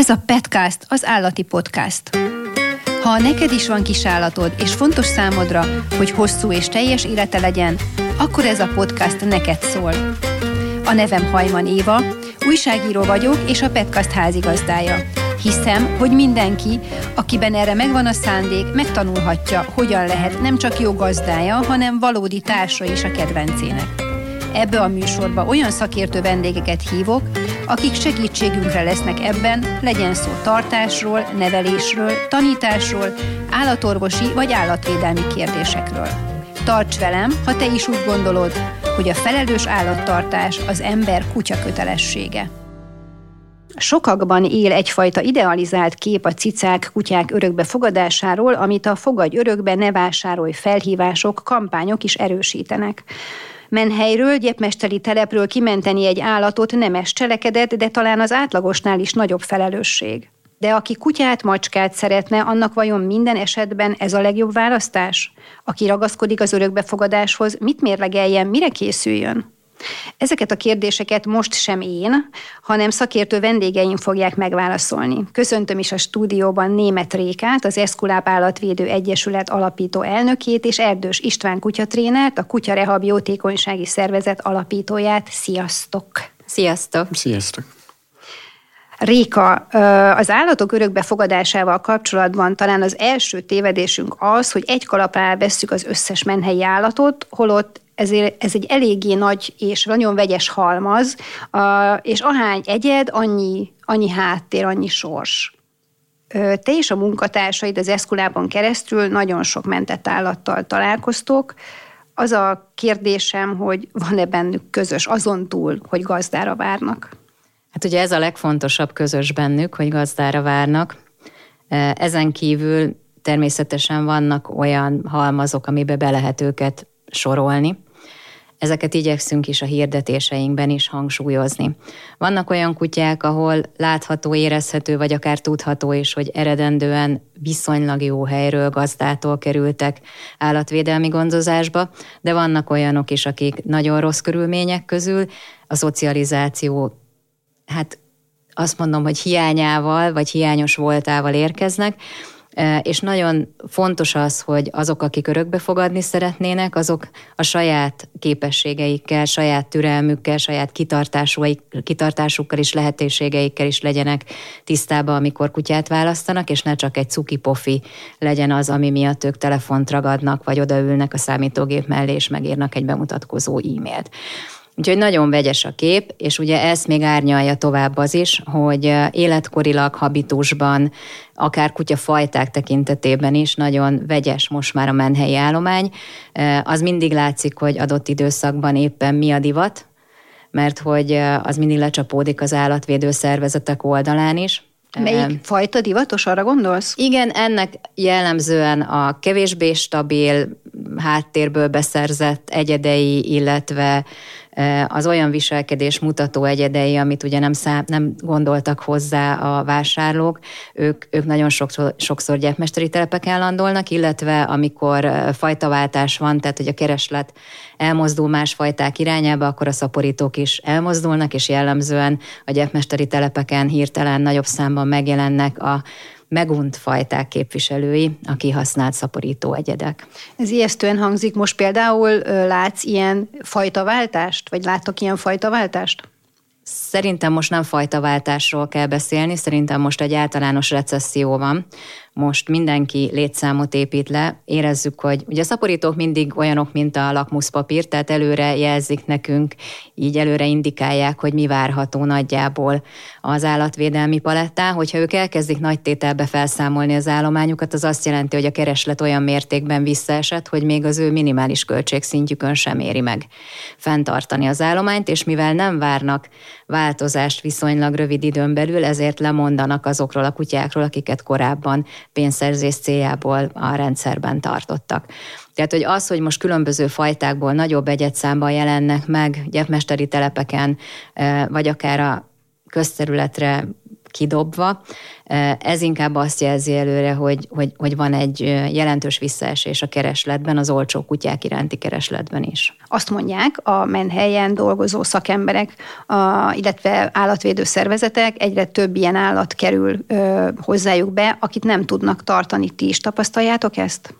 Ez a Petcast, az állati podcast. Ha neked is van kis állatod, és fontos számodra, hogy hosszú és teljes élete legyen, akkor ez a podcast neked szól. A nevem Hajman Éva, újságíró vagyok, és a Petcast házigazdája. Hiszem, hogy mindenki, akiben erre megvan a szándék, megtanulhatja, hogyan lehet nem csak jó gazdája, hanem valódi társa is a kedvencének. Ebbe a műsorba olyan szakértő vendégeket hívok, akik segítségünkre lesznek ebben, legyen szó tartásról, nevelésről, tanításról, állatorvosi vagy állatvédelmi kérdésekről. Tarts velem, ha te is úgy gondolod, hogy a felelős állattartás az ember kutya kötelessége. Sokakban él egyfajta idealizált kép a cicák, kutyák örökbe fogadásáról, amit a fogadj örökbe, ne vásárolj felhívások, kampányok is erősítenek. Menhelyről, gyepmesteri telepről kimenteni egy állatot nemes cselekedet, de talán az átlagosnál is nagyobb felelősség. De aki kutyát, macskát szeretne, annak vajon minden esetben ez a legjobb választás? Aki ragaszkodik az örökbefogadáshoz, mit mérlegeljen, mire készüljön? Ezeket a kérdéseket most sem én, hanem szakértő vendégeim fogják megválaszolni. Köszöntöm is a stúdióban Német Rékát, az Eszkuláp Állatvédő Egyesület alapító elnökét, és Erdős István kutyatrénert, a Kutya Rehab Jótékonysági Szervezet alapítóját. Sziasztok! Sziasztok! Sziasztok! Réka, az állatok örökbefogadásával kapcsolatban talán az első tévedésünk az, hogy egy kalapá vesszük az összes menhelyi állatot, holott ezért ez egy eléggé nagy és nagyon vegyes halmaz, és ahány egyed, annyi, annyi háttér, annyi sors. Te és a munkatársaid az eszkulában keresztül nagyon sok mentett állattal találkoztok. Az a kérdésem, hogy van-e bennük közös azon túl, hogy gazdára várnak? Hát ugye ez a legfontosabb közös bennük, hogy gazdára várnak. Ezen kívül természetesen vannak olyan halmazok, amibe be lehet őket sorolni. Ezeket igyekszünk is a hirdetéseinkben is hangsúlyozni. Vannak olyan kutyák, ahol látható, érezhető, vagy akár tudható is, hogy eredendően viszonylag jó helyről, gazdától kerültek állatvédelmi gondozásba, de vannak olyanok is, akik nagyon rossz körülmények közül a szocializáció, hát azt mondom, hogy hiányával, vagy hiányos voltával érkeznek, és nagyon fontos az, hogy azok, akik örökbe fogadni szeretnének, azok a saját képességeikkel, saját türelmükkel, saját kitartásukkal és lehetőségeikkel is legyenek tisztában, amikor kutyát választanak, és ne csak egy cuki pofi legyen az, ami miatt ők telefont ragadnak, vagy odaülnek a számítógép mellé, és megírnak egy bemutatkozó e-mailt. Úgyhogy nagyon vegyes a kép, és ugye ezt még árnyalja tovább az is, hogy életkorilag, habitusban, akár kutyafajták tekintetében is nagyon vegyes most már a menhelyi állomány. Az mindig látszik, hogy adott időszakban éppen mi a divat, mert hogy az mindig lecsapódik az állatvédő szervezetek oldalán is, Melyik fajta divatos, arra gondolsz? Igen, ennek jellemzően a kevésbé stabil háttérből beszerzett egyedei, illetve az olyan viselkedés mutató egyedei, amit ugye nem, szám, nem gondoltak hozzá a vásárlók, ők, ők nagyon sokszor, sokszor gyepmesteri telepeken landolnak, illetve amikor fajtaváltás van, tehát hogy a kereslet elmozdul más fajták irányába, akkor a szaporítók is elmozdulnak, és jellemzően a gyepmesteri telepeken hirtelen nagyobb számban megjelennek a megunt fajták képviselői, a kihasznált szaporító egyedek. Ez ijesztően hangzik. Most például látsz ilyen fajtaváltást, vagy láttok ilyen fajtaváltást? Szerintem most nem fajtaváltásról kell beszélni, szerintem most egy általános recesszió van, most mindenki létszámot épít le, érezzük, hogy ugye a szaporítók mindig olyanok, mint a lakmuszpapír, tehát előre jelzik nekünk, így előre indikálják, hogy mi várható nagyjából az állatvédelmi palettá. Hogyha ők elkezdik nagy tételbe felszámolni az állományukat, az azt jelenti, hogy a kereslet olyan mértékben visszaesett, hogy még az ő minimális költségszintjükön sem éri meg fenntartani az állományt, és mivel nem várnak változást viszonylag rövid időn belül, ezért lemondanak azokról a kutyákról, akiket korábban pénzszerzés céljából a rendszerben tartottak. Tehát, hogy az, hogy most különböző fajtákból nagyobb egyetszámban jelennek meg gyepmesteri telepeken, vagy akár a közterületre kidobva. Ez inkább azt jelzi előre, hogy, hogy, hogy van egy jelentős visszaesés a keresletben, az olcsó kutyák iránti keresletben is. Azt mondják a menhelyen dolgozó szakemberek, illetve állatvédő szervezetek, egyre több ilyen állat kerül hozzájuk be, akit nem tudnak tartani. Ti is tapasztaljátok ezt?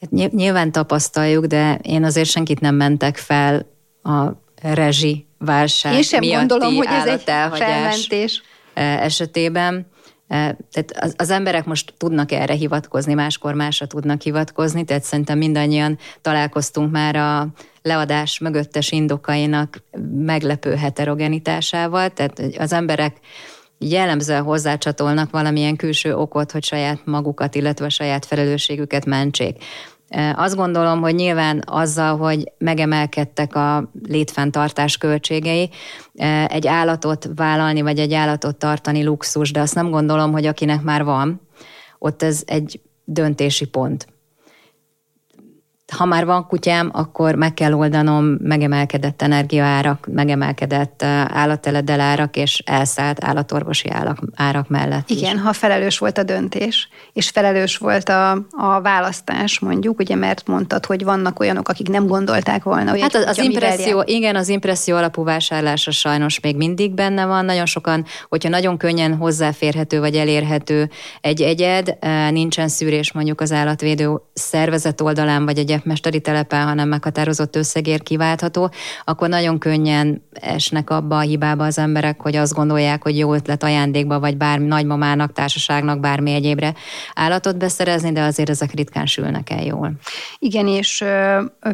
Hát nyilván tapasztaljuk, de én azért senkit nem mentek fel a rezsi válság Én sem gondolom, hogy ez egy felmentés. Esetében. Tehát az, az emberek most tudnak erre hivatkozni, máskor másra tudnak hivatkozni, tehát szerintem mindannyian találkoztunk már a leadás mögöttes indokainak meglepő heterogenitásával, tehát az emberek jellemzően hozzácsatolnak valamilyen külső okot, hogy saját magukat, illetve a saját felelősségüket mentsék. Azt gondolom, hogy nyilván azzal, hogy megemelkedtek a létfenntartás költségei, egy állatot vállalni, vagy egy állatot tartani luxus, de azt nem gondolom, hogy akinek már van, ott ez egy döntési pont ha már van kutyám, akkor meg kell oldanom megemelkedett energiaárak, megemelkedett állatteledel árak és elszállt állatorvosi árak, árak mellett Igen, is. ha felelős volt a döntés, és felelős volt a, a választás, mondjuk, ugye, mert mondtad, hogy vannak olyanok, akik nem gondolták volna, hogy Hát az, az impresszió, igen, az impresszió alapú vásárlása sajnos még mindig benne van. Nagyon sokan, hogyha nagyon könnyen hozzáférhető vagy elérhető egy egyed, nincsen szűrés mondjuk az állatvédő szervezet oldalán, vagy egy mesteri telepen, hanem meghatározott összegért kiváltható, akkor nagyon könnyen esnek abba a hibába az emberek, hogy azt gondolják, hogy jó ötlet ajándékba, vagy bármi nagymamának, társaságnak, bármi egyébre állatot beszerezni, de azért ezek ritkán sülnek el jól. Igen, és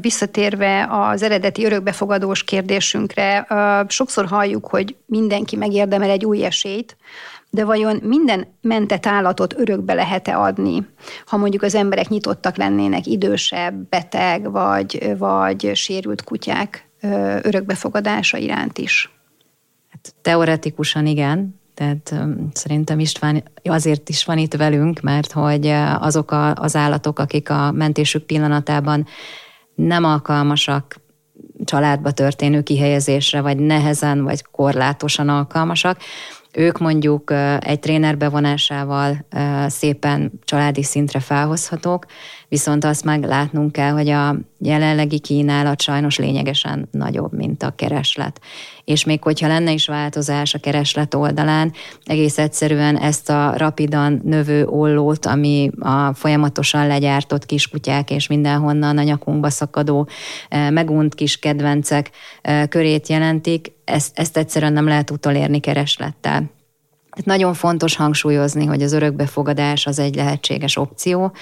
visszatérve az eredeti örökbefogadós kérdésünkre, sokszor halljuk, hogy mindenki megérdemel egy új esélyt, de vajon minden mentett állatot örökbe lehet-e adni, ha mondjuk az emberek nyitottak lennének idősebb, beteg vagy, vagy sérült kutyák örökbefogadása iránt is? Hát, teoretikusan igen, tehát szerintem István azért is van itt velünk, mert hogy azok a, az állatok, akik a mentésük pillanatában nem alkalmasak családba történő kihelyezésre, vagy nehezen, vagy korlátosan alkalmasak, ők mondjuk egy tréner bevonásával szépen családi szintre felhozhatók, viszont azt meg látnunk kell, hogy a jelenlegi kínálat sajnos lényegesen nagyobb, mint a kereslet. És még hogyha lenne is változás a kereslet oldalán, egész egyszerűen ezt a rapidan növő ollót, ami a folyamatosan legyártott kiskutyák és mindenhonnan a nyakunkba szakadó megunt kis kedvencek körét jelentik, ezt, ezt egyszerűen nem lehet utolérni kereslettel. Nagyon fontos hangsúlyozni, hogy az örökbefogadás az egy lehetséges opció,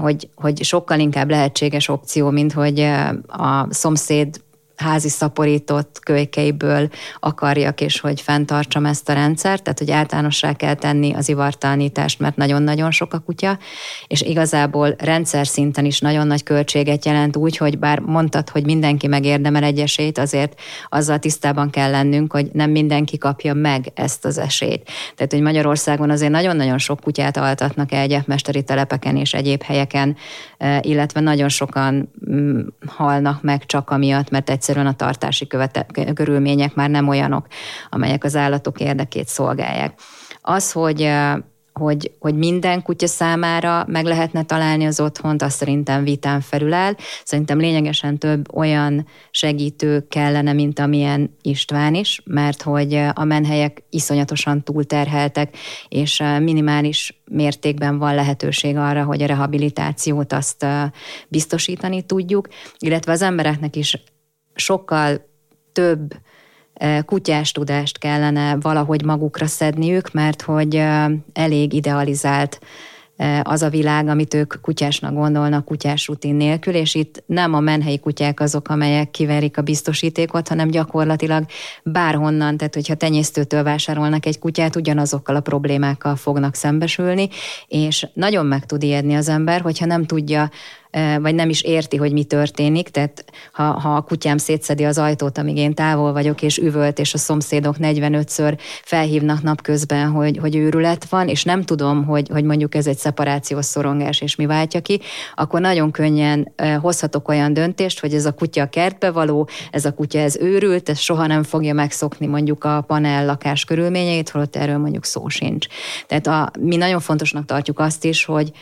hogy, hogy sokkal inkább lehetséges opció, mint hogy a szomszéd házi szaporított kölykeiből akarjak, és hogy fenntartsam ezt a rendszert, tehát hogy általánossá kell tenni az ivartalanítást, mert nagyon-nagyon sok a kutya, és igazából rendszer szinten is nagyon nagy költséget jelent úgy, hogy bár mondtad, hogy mindenki megérdemel egy esélyt, azért azzal tisztában kell lennünk, hogy nem mindenki kapja meg ezt az esélyt. Tehát, hogy Magyarországon azért nagyon-nagyon sok kutyát altatnak el egyetmesteri telepeken és egyéb helyeken, eh, illetve nagyon sokan mm, halnak meg csak amiatt, mert egyszer egyszerűen a tartási követe, körülmények már nem olyanok, amelyek az állatok érdekét szolgálják. Az, hogy hogy, hogy minden kutya számára meg lehetne találni az otthont, azt szerintem vitán felül áll. Szerintem lényegesen több olyan segítő kellene, mint amilyen István is, mert hogy a menhelyek iszonyatosan túlterheltek, és minimális mértékben van lehetőség arra, hogy a rehabilitációt azt biztosítani tudjuk, illetve az embereknek is sokkal több kutyás tudást kellene valahogy magukra szedniük, mert hogy elég idealizált az a világ, amit ők kutyásnak gondolnak kutyás rutin nélkül, és itt nem a menhelyi kutyák azok, amelyek kiverik a biztosítékot, hanem gyakorlatilag bárhonnan, tehát hogyha tenyésztőtől vásárolnak egy kutyát, ugyanazokkal a problémákkal fognak szembesülni, és nagyon meg tud ijedni az ember, hogyha nem tudja vagy nem is érti, hogy mi történik, tehát ha, ha a kutyám szétszedi az ajtót, amíg én távol vagyok, és üvölt, és a szomszédok 45-ször felhívnak napközben, hogy, hogy őrület van, és nem tudom, hogy, hogy mondjuk ez egy szeparációs szorongás, és mi váltja ki, akkor nagyon könnyen hozhatok olyan döntést, hogy ez a kutya kertbe való, ez a kutya ez őrült, ez soha nem fogja megszokni mondjuk a panel lakás körülményeit, holott erről mondjuk szó sincs. Tehát a, mi nagyon fontosnak tartjuk azt is, hogy,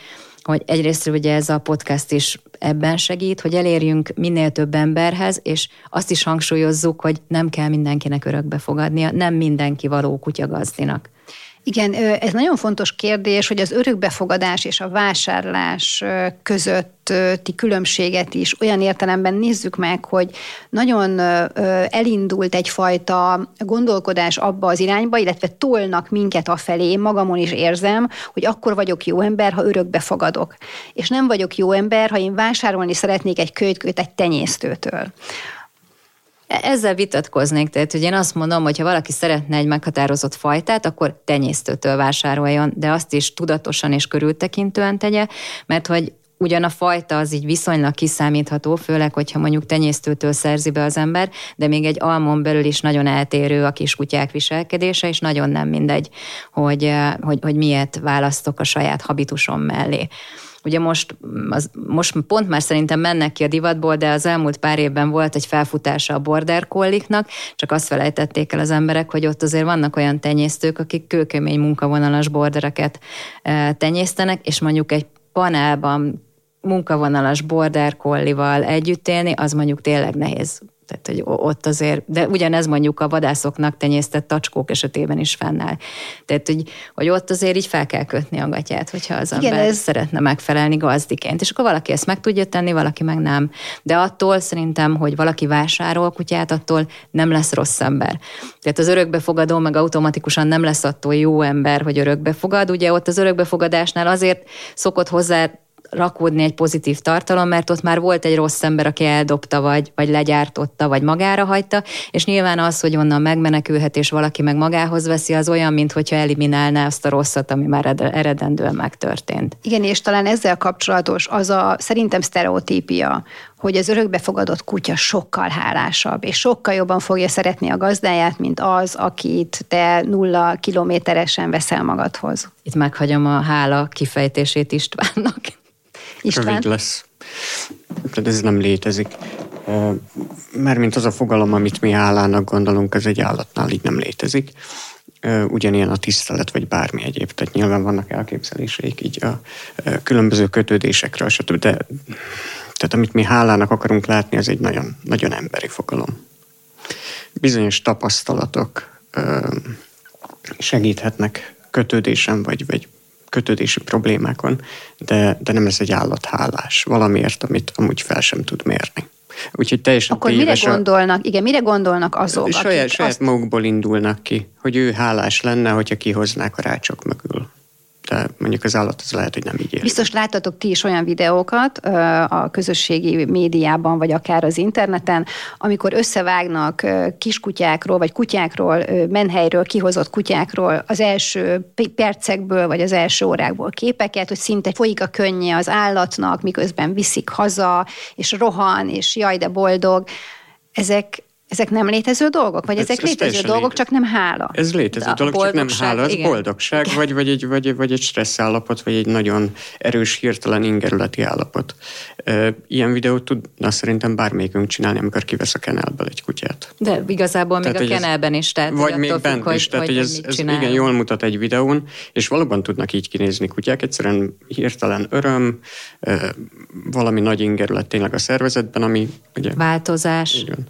hogy egyrészt ugye ez a podcast is ebben segít, hogy elérjünk minél több emberhez, és azt is hangsúlyozzuk, hogy nem kell mindenkinek örökbe fogadnia, nem mindenki való kutyagazdinak. Igen, ez nagyon fontos kérdés, hogy az örökbefogadás és a vásárlás közötti különbséget is olyan értelemben nézzük meg, hogy nagyon elindult egyfajta gondolkodás abba az irányba, illetve tolnak minket afelé, én magamon is érzem, hogy akkor vagyok jó ember, ha örökbefogadok. És nem vagyok jó ember, ha én vásárolni szeretnék egy kölykőt egy tenyésztőtől. Ezzel vitatkoznék, tehát hogy én azt mondom, hogy ha valaki szeretne egy meghatározott fajtát, akkor tenyésztőtől vásároljon, de azt is tudatosan és körültekintően tegye, mert hogy ugyan a fajta az így viszonylag kiszámítható, főleg, hogyha mondjuk tenyésztőtől szerzi be az ember, de még egy almon belül is nagyon eltérő a kiskutyák viselkedése, és nagyon nem mindegy, hogy, eh, hogy, hogy miért választok a saját habitusom mellé. Ugye most, az, most pont már szerintem mennek ki a divatból, de az elmúlt pár évben volt egy felfutása a border kolliknak, csak azt felejtették el az emberek, hogy ott azért vannak olyan tenyésztők, akik kőkemény munkavonalas bordereket e, tenyésztenek, és mondjuk egy panelban munkavonalas border kollival együtt élni, az mondjuk tényleg nehéz tehát, hogy ott azért, de ugyanez mondjuk a vadászoknak tenyésztett tacskók esetében is fennáll. Tehát, hogy, hogy ott azért így fel kell kötni a gatyát, hogyha az Igen, ember ez... szeretne megfelelni gazdiként. És akkor valaki ezt meg tudja tenni, valaki meg nem. De attól szerintem, hogy valaki vásárol kutyát, attól nem lesz rossz ember. Tehát az örökbefogadó meg automatikusan nem lesz attól jó ember, hogy örökbefogad. Ugye ott az örökbefogadásnál azért szokott hozzá rakódni egy pozitív tartalom, mert ott már volt egy rossz ember, aki eldobta, vagy, vagy legyártotta, vagy magára hagyta, és nyilván az, hogy onnan megmenekülhet, és valaki meg magához veszi, az olyan, mint hogyha eliminálná azt a rosszat, ami már eredendően megtörtént. Igen, és talán ezzel kapcsolatos az a szerintem sztereotípia, hogy az örökbefogadott kutya sokkal hálásabb, és sokkal jobban fogja szeretni a gazdáját, mint az, akit te nulla kilométeresen veszel magadhoz. Itt meghagyom a hála kifejtését Istvánnak. István? Rövid lesz. Tehát ez nem létezik. Mert mint az a fogalom, amit mi állának gondolunk, ez egy állatnál így nem létezik. Ugyanilyen a tisztelet, vagy bármi egyéb. Tehát nyilván vannak elképzeléseik így a különböző kötődésekről, stb. De tehát amit mi hálának akarunk látni, az egy nagyon, nagyon emberi fogalom. Bizonyos tapasztalatok segíthetnek kötődésen, vagy, vagy kötődési problémákon, de, de nem ez egy állathálás. Valamiért, amit amúgy fel sem tud mérni. Úgyhogy teljesen Akkor mire gondolnak, a... igen, mire gondolnak azok, saját, akik saját azt... magukból indulnak ki, hogy ő hálás lenne, hogyha kihoznák a rácsok mögül de mondjuk az állat az lehet, hogy nem így ér. Biztos láttatok ti is olyan videókat a közösségi médiában, vagy akár az interneten, amikor összevágnak kiskutyákról, vagy kutyákról, menhelyről kihozott kutyákról az első percekből, vagy az első órákból képeket, hogy szinte folyik a könnye az állatnak, miközben viszik haza, és rohan, és jaj, de boldog. Ezek, ezek nem létező dolgok? Vagy ez, ezek ez létező dolgok, létező. csak nem hála? Ez létező dolog, csak nem hála. Ez igen. boldogság, vagy, vagy, egy, vagy, vagy egy stressz állapot, vagy egy nagyon erős, hirtelen ingerületi állapot. Ilyen videót tudna szerintem bármelyikünk csinálni, amikor kivesz a kenelből egy kutyát. De igazából tehát, még a kenelben is. Tehát vagy még bent függ, is. Tehát, hogy, hogy ez, ez igen, jól mutat egy videón, és valóban tudnak így kinézni kutyák. Egyszerűen hirtelen öröm, valami nagy ingerület tényleg a szervezetben, ami ugye... Változás. Igen.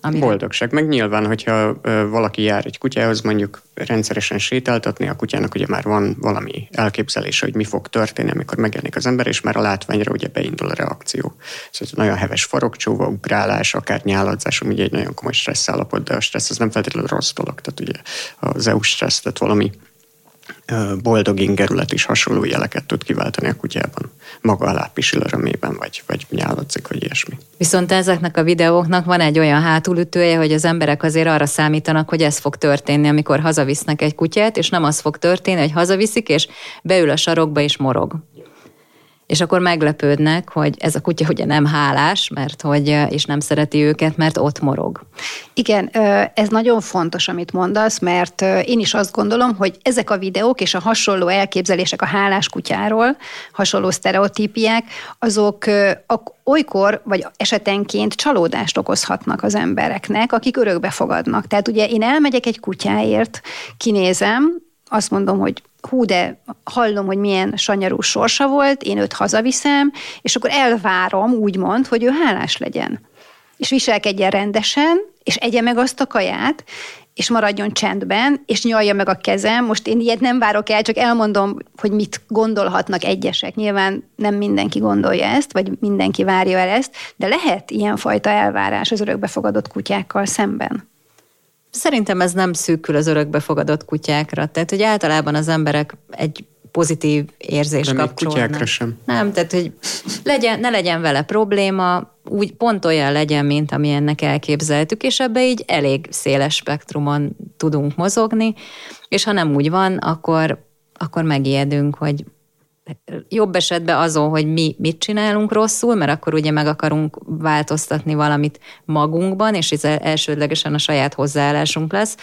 Amire... Boldogság. Meg nyilván, hogyha valaki jár egy kutyához, mondjuk rendszeresen sétáltatni, a kutyának ugye már van valami elképzelése, hogy mi fog történni, amikor megjelenik az ember, és már a látványra ugye beindul a reakció. Szóval nagyon heves farokcsóva, ugrálás, akár nyáladzás, ami ugye egy nagyon komoly stressz állapot, de a stressz az nem feltétlenül rossz dolog. Tehát ugye az EU stressz, tehát valami boldog ingerület is hasonló jeleket tud kiváltani a kutyában. Maga alá pisil örömében, vagy, vagy nyálatszik, vagy ilyesmi. Viszont ezeknek a videóknak van egy olyan hátulütője, hogy az emberek azért arra számítanak, hogy ez fog történni, amikor hazavisznek egy kutyát, és nem az fog történni, hogy hazaviszik, és beül a sarokba és morog. És akkor meglepődnek, hogy ez a kutya ugye nem hálás, mert hogy, és nem szereti őket, mert ott morog. Igen, ez nagyon fontos, amit mondasz, mert én is azt gondolom, hogy ezek a videók és a hasonló elképzelések a hálás kutyáról, hasonló sztereotípiák, azok olykor, vagy esetenként csalódást okozhatnak az embereknek, akik örökbe fogadnak. Tehát ugye én elmegyek egy kutyáért, kinézem, azt mondom, hogy hú, de hallom, hogy milyen sanyarú sorsa volt, én őt hazaviszem, és akkor elvárom, úgymond, hogy ő hálás legyen. És viselkedjen rendesen, és egye meg azt a kaját, és maradjon csendben, és nyalja meg a kezem. Most én ilyet nem várok el, csak elmondom, hogy mit gondolhatnak egyesek. Nyilván nem mindenki gondolja ezt, vagy mindenki várja el ezt, de lehet ilyenfajta elvárás az örökbefogadott kutyákkal szemben. Szerintem ez nem szűkül az örökbefogadott kutyákra. Tehát, hogy általában az emberek egy pozitív érzés De kapcsolnak. kutyákra sem. Nem, tehát, hogy legyen, ne legyen vele probléma, úgy pont olyan legyen, mint ami ennek elképzeltük, és ebbe így elég széles spektrumon tudunk mozogni, és ha nem úgy van, akkor, akkor megijedünk, hogy jobb esetben azon, hogy mi mit csinálunk rosszul, mert akkor ugye meg akarunk változtatni valamit magunkban, és ez elsődlegesen a saját hozzáállásunk lesz.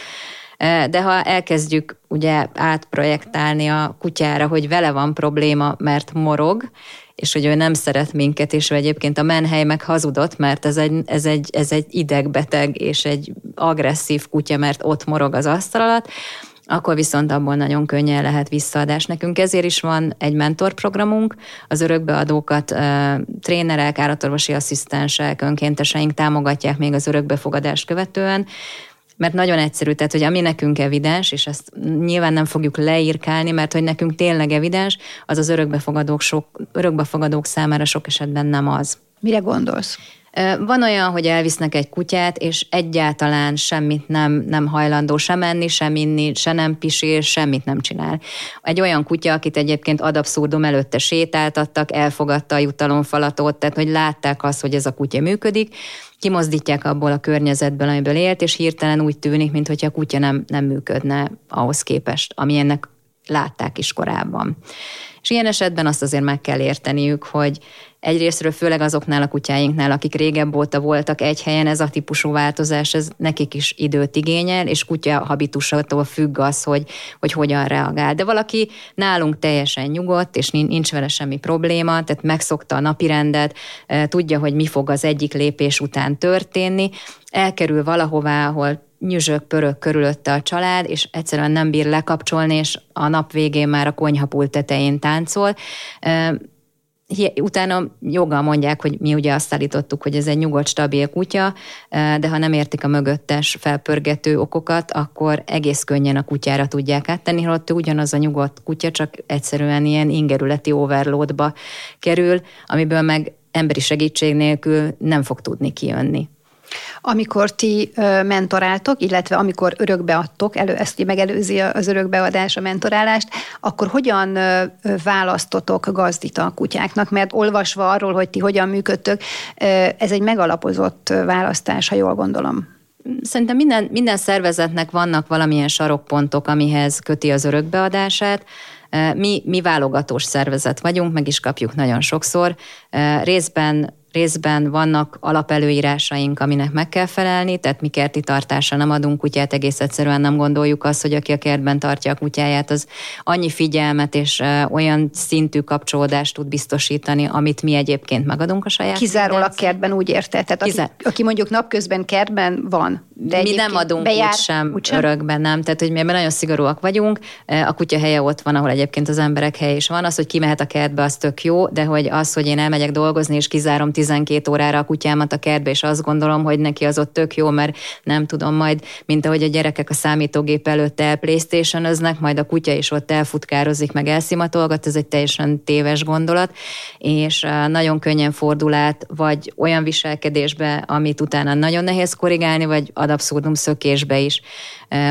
De ha elkezdjük ugye átprojektálni a kutyára, hogy vele van probléma, mert morog, és hogy ő nem szeret minket, és egyébként a menhely meg hazudott, mert ez egy, ez egy, ez egy idegbeteg és egy agresszív kutya, mert ott morog az asztal alatt, akkor viszont abból nagyon könnyen lehet visszaadás. Nekünk ezért is van egy mentorprogramunk, az örökbeadókat trénerek, állatorvosi asszisztensek, önkénteseink támogatják még az örökbefogadást követően, mert nagyon egyszerű, tehát hogy ami nekünk evidens, és ezt nyilván nem fogjuk leírkálni, mert hogy nekünk tényleg evidens, az az örökbefogadók, sok, örökbefogadók számára sok esetben nem az. Mire gondolsz? Van olyan, hogy elvisznek egy kutyát, és egyáltalán semmit nem, nem hajlandó sem enni, sem inni, se nem pisér, semmit nem csinál. Egy olyan kutya, akit egyébként ad abszurdum előtte sétáltattak, elfogadta a jutalomfalatot, tehát hogy látták azt, hogy ez a kutya működik, kimozdítják abból a környezetből, amiből élt, és hirtelen úgy tűnik, mintha a kutya nem, nem működne ahhoz képest, ami ennek látták is korábban. És ilyen esetben azt azért meg kell érteniük, hogy egyrésztről főleg azoknál a kutyáinknál, akik régebb óta voltak egy helyen, ez a típusú változás, ez nekik is időt igényel, és kutya habitusától függ az, hogy, hogy hogyan reagál. De valaki nálunk teljesen nyugodt, és nincs vele semmi probléma, tehát megszokta a napirendet, e, tudja, hogy mi fog az egyik lépés után történni, elkerül valahová, ahol nyüzsök, pörög körülötte a család, és egyszerűen nem bír lekapcsolni, és a nap végén már a konyhapult tetején táncol utána joggal mondják, hogy mi ugye azt állítottuk, hogy ez egy nyugodt, stabil kutya, de ha nem értik a mögöttes felpörgető okokat, akkor egész könnyen a kutyára tudják áttenni, holott ugyanaz a nyugodt kutya, csak egyszerűen ilyen ingerületi overloadba kerül, amiből meg emberi segítség nélkül nem fog tudni kijönni. Amikor ti mentoráltok, illetve amikor örökbeadtok, elő, ezt megelőzi az örökbeadás, a mentorálást, akkor hogyan választotok gazdita a kutyáknak? Mert olvasva arról, hogy ti hogyan működtök, ez egy megalapozott választás, ha jól gondolom. Szerintem minden, minden szervezetnek vannak valamilyen sarokpontok, amihez köti az örökbeadását. Mi, mi válogatós szervezet vagyunk, meg is kapjuk nagyon sokszor. Részben részben vannak alapelőírásaink, aminek meg kell felelni, tehát mi kerti tartásra nem adunk kutyát, egész egyszerűen nem gondoljuk azt, hogy aki a kertben tartja a kutyáját, az annyi figyelmet és olyan szintű kapcsolódást tud biztosítani, amit mi egyébként megadunk a saját Kizárólag kertben úgy érte, tehát aki, aki mondjuk napközben kertben van, de mi nem adunk bejár, úgysem, úgysem örökben, nem. Tehát, hogy mi ebben nagyon szigorúak vagyunk. A kutya helye ott van, ahol egyébként az emberek helye is van. Az, hogy kimehet a kertbe, az tök jó, de hogy az, hogy én elmegyek dolgozni, és kizárom 12 órára a kutyámat a kertbe, és azt gondolom, hogy neki az ott tök jó, mert nem tudom majd, mint ahogy a gyerekek a számítógép előtt el playstation majd a kutya is ott elfutkározik, meg elszimatolgat, ez egy teljesen téves gondolat, és nagyon könnyen fordul át, vagy olyan viselkedésbe, amit utána nagyon nehéz korrigálni, vagy ad abszurdum szökésbe is.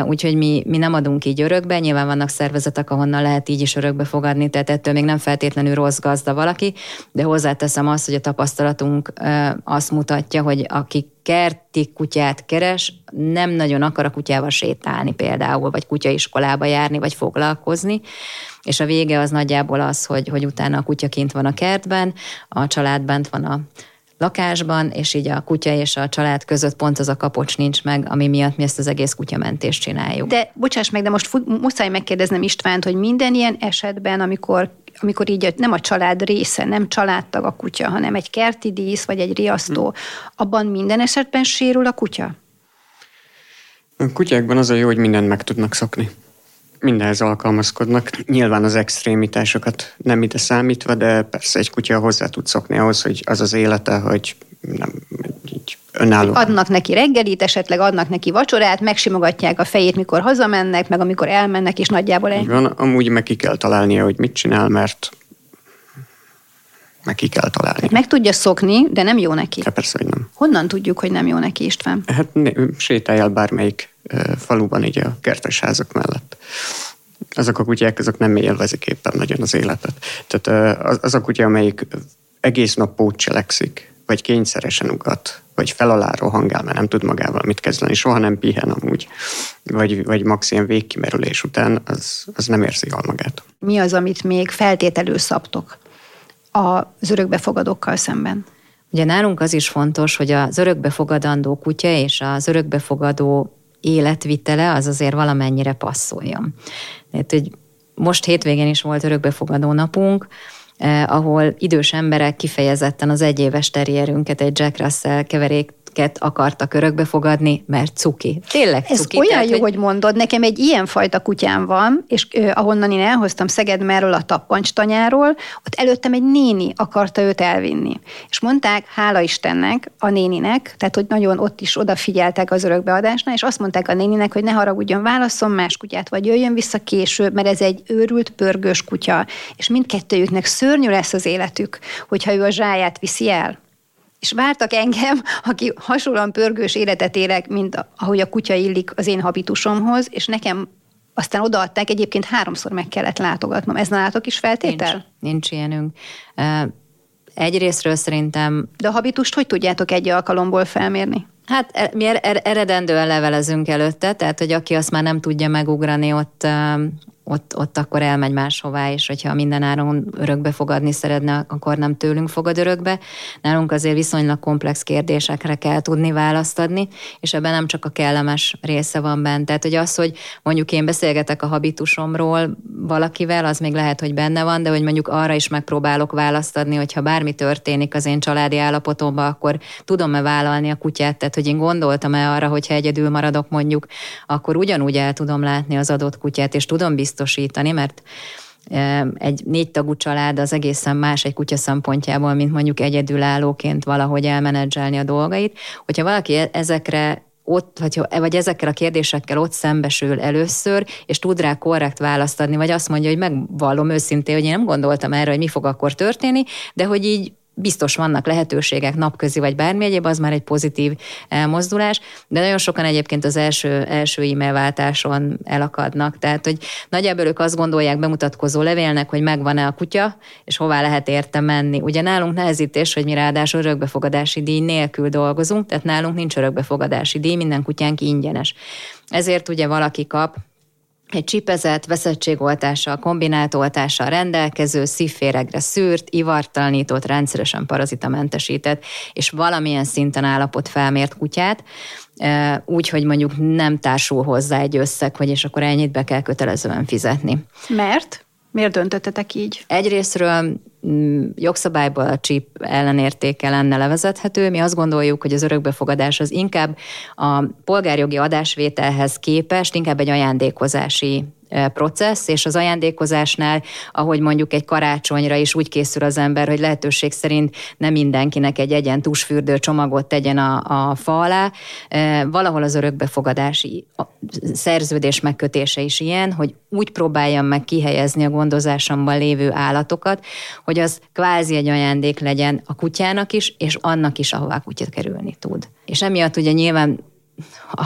Úgyhogy mi, mi nem adunk így örökbe, nyilván vannak szervezetek, ahonnan lehet így is örökbe fogadni, tehát ettől még nem feltétlenül rossz gazda valaki, de hozzáteszem azt, hogy a tapasztalatunk azt mutatja, hogy aki kerti kutyát keres, nem nagyon akar a kutyával sétálni például, vagy kutyaiskolába járni, vagy foglalkozni, és a vége az nagyjából az, hogy, hogy utána a kutya kint van a kertben, a család bent van a lakásban, és így a kutya és a család között pont az a kapocs nincs meg, ami miatt mi ezt az egész kutyamentést csináljuk. De bocsáss meg, de most muszáj megkérdeznem Istvánt, hogy minden ilyen esetben, amikor amikor így nem a család része, nem családtag a kutya, hanem egy kerti dísz vagy egy riasztó, abban minden esetben sérül a kutya? A kutyákban az a jó, hogy mindent meg tudnak szokni mindenhez alkalmazkodnak. Nyilván az extrémitásokat nem ide számítva, de persze egy kutya hozzá tud szokni ahhoz, hogy az az élete, hogy nem, így önálló. Adnak neki reggelit, esetleg adnak neki vacsorát, megsimogatják a fejét, mikor hazamennek, meg amikor elmennek, és nagyjából egy. Van, amúgy meg ki kell találnia, hogy mit csinál, mert meg ki kell találni. Hát meg tudja szokni, de nem jó neki. Ja, persze, hogy nem. Honnan tudjuk, hogy nem jó neki, István? Hát sétálj el bármelyik faluban, így a kertes házak mellett. Azok a kutyák, azok nem élvezik éppen nagyon az életet. Tehát az, az a kutya, amelyik egész nap pót cselekszik, vagy kényszeresen ugat, vagy felalá rohangál, mert nem tud magával mit kezdeni, soha nem pihen amúgy, vagy, vagy max ilyen végkimerülés után, az, az nem érzi jól magát. Mi az, amit még feltételül szabtok az örökbefogadókkal szemben? Ugye nálunk az is fontos, hogy az örökbefogadandó kutya és az örökbefogadó életvitele az azért valamennyire passzoljon. Tehát, hogy most hétvégén is volt örökbefogadó napunk, eh, ahol idős emberek kifejezetten az egyéves terrierünket egy Jack Russell keverék gyermeket akartak örökbe fogadni, mert cuki. Tényleg cuki. Ez olyan tehát, jó, hogy... hogy mondod. Nekem egy ilyen fajta kutyám van, és ahonnan én elhoztam Szegedmerről a tappancstanyáról, ott előttem egy néni akarta őt elvinni. És mondták, hála Istennek, a néninek, tehát hogy nagyon ott is odafigyeltek az örökbeadásnál, és azt mondták a néninek, hogy ne haragudjon, válasszon más kutyát, vagy jöjjön vissza később, mert ez egy őrült, pörgős kutya, és mindkettőjüknek szörnyű lesz az életük, hogyha ő a zsáját viszi el és vártak engem, aki hasonlóan pörgős életet élek, mint ahogy a kutya illik az én habitusomhoz, és nekem aztán odaadták, egyébként háromszor meg kellett látogatnom. Ez nálatok is feltétel? Nincs, nincs ilyenünk. Egyrésztről szerintem... De a habitust hogy tudjátok egy alkalomból felmérni? Hát e, mi er, er, eredendően levelezünk előtte, tehát hogy aki azt már nem tudja megugrani, ott ott, ott akkor elmegy máshová, és hogyha minden áron örökbe fogadni szeretne, akkor nem tőlünk fogad örökbe. Nálunk azért viszonylag komplex kérdésekre kell tudni választ adni, és ebben nem csak a kellemes része van bent. Tehát, hogy az, hogy mondjuk én beszélgetek a habitusomról valakivel, az még lehet, hogy benne van, de hogy mondjuk arra is megpróbálok választ adni, hogyha bármi történik az én családi állapotomban, akkor tudom-e vállalni a kutyát, tehát hogy én gondoltam-e arra, hogyha egyedül maradok mondjuk, akkor ugyanúgy el tudom látni az adott kutyát, és tudom biztos biztosítani, mert egy négy tagú család az egészen más egy kutya szempontjából, mint mondjuk egyedülállóként valahogy elmenedzselni a dolgait. Hogyha valaki e-, ezekre ott, vagy, vagy ezekkel a kérdésekkel ott szembesül először, és tud rá korrekt választ adni, vagy azt mondja, hogy megvallom őszintén, hogy én nem gondoltam erre, hogy mi fog akkor történni, de hogy így biztos vannak lehetőségek napközi vagy bármi egyéb, az már egy pozitív elmozdulás, de nagyon sokan egyébként az első, első e-mail váltáson elakadnak, tehát hogy nagyjából ők azt gondolják bemutatkozó levélnek, hogy megvan-e a kutya, és hová lehet érte menni. Ugye nálunk nehezítés, hogy mi ráadásul örökbefogadási díj nélkül dolgozunk, tehát nálunk nincs örökbefogadási díj, minden kutyánk ingyenes. Ezért ugye valaki kap egy csipezett, veszettségoltással, kombinált oltással rendelkező, szívféregre szűrt, ivartalanított, rendszeresen parazitamentesített, és valamilyen szinten állapot felmért kutyát, úgy, hogy mondjuk nem társul hozzá egy összeg, hogy és akkor ennyit be kell kötelezően fizetni. Mert? Miért döntöttetek így? Egyrésztről mm, jogszabályból a csíp ellenértéke lenne levezethető. Mi azt gondoljuk, hogy az örökbefogadás az inkább a polgárjogi adásvételhez képest inkább egy ajándékozási processz, és az ajándékozásnál, ahogy mondjuk egy karácsonyra is úgy készül az ember, hogy lehetőség szerint nem mindenkinek egy egyen tusfürdő csomagot tegyen a, a fa alá, valahol az örökbefogadási szerződés megkötése is ilyen, hogy úgy próbáljam meg kihelyezni a gondozásomban lévő állatokat, hogy az kvázi egy ajándék legyen a kutyának is, és annak is, ahová kutya kerülni tud. És emiatt ugye nyilván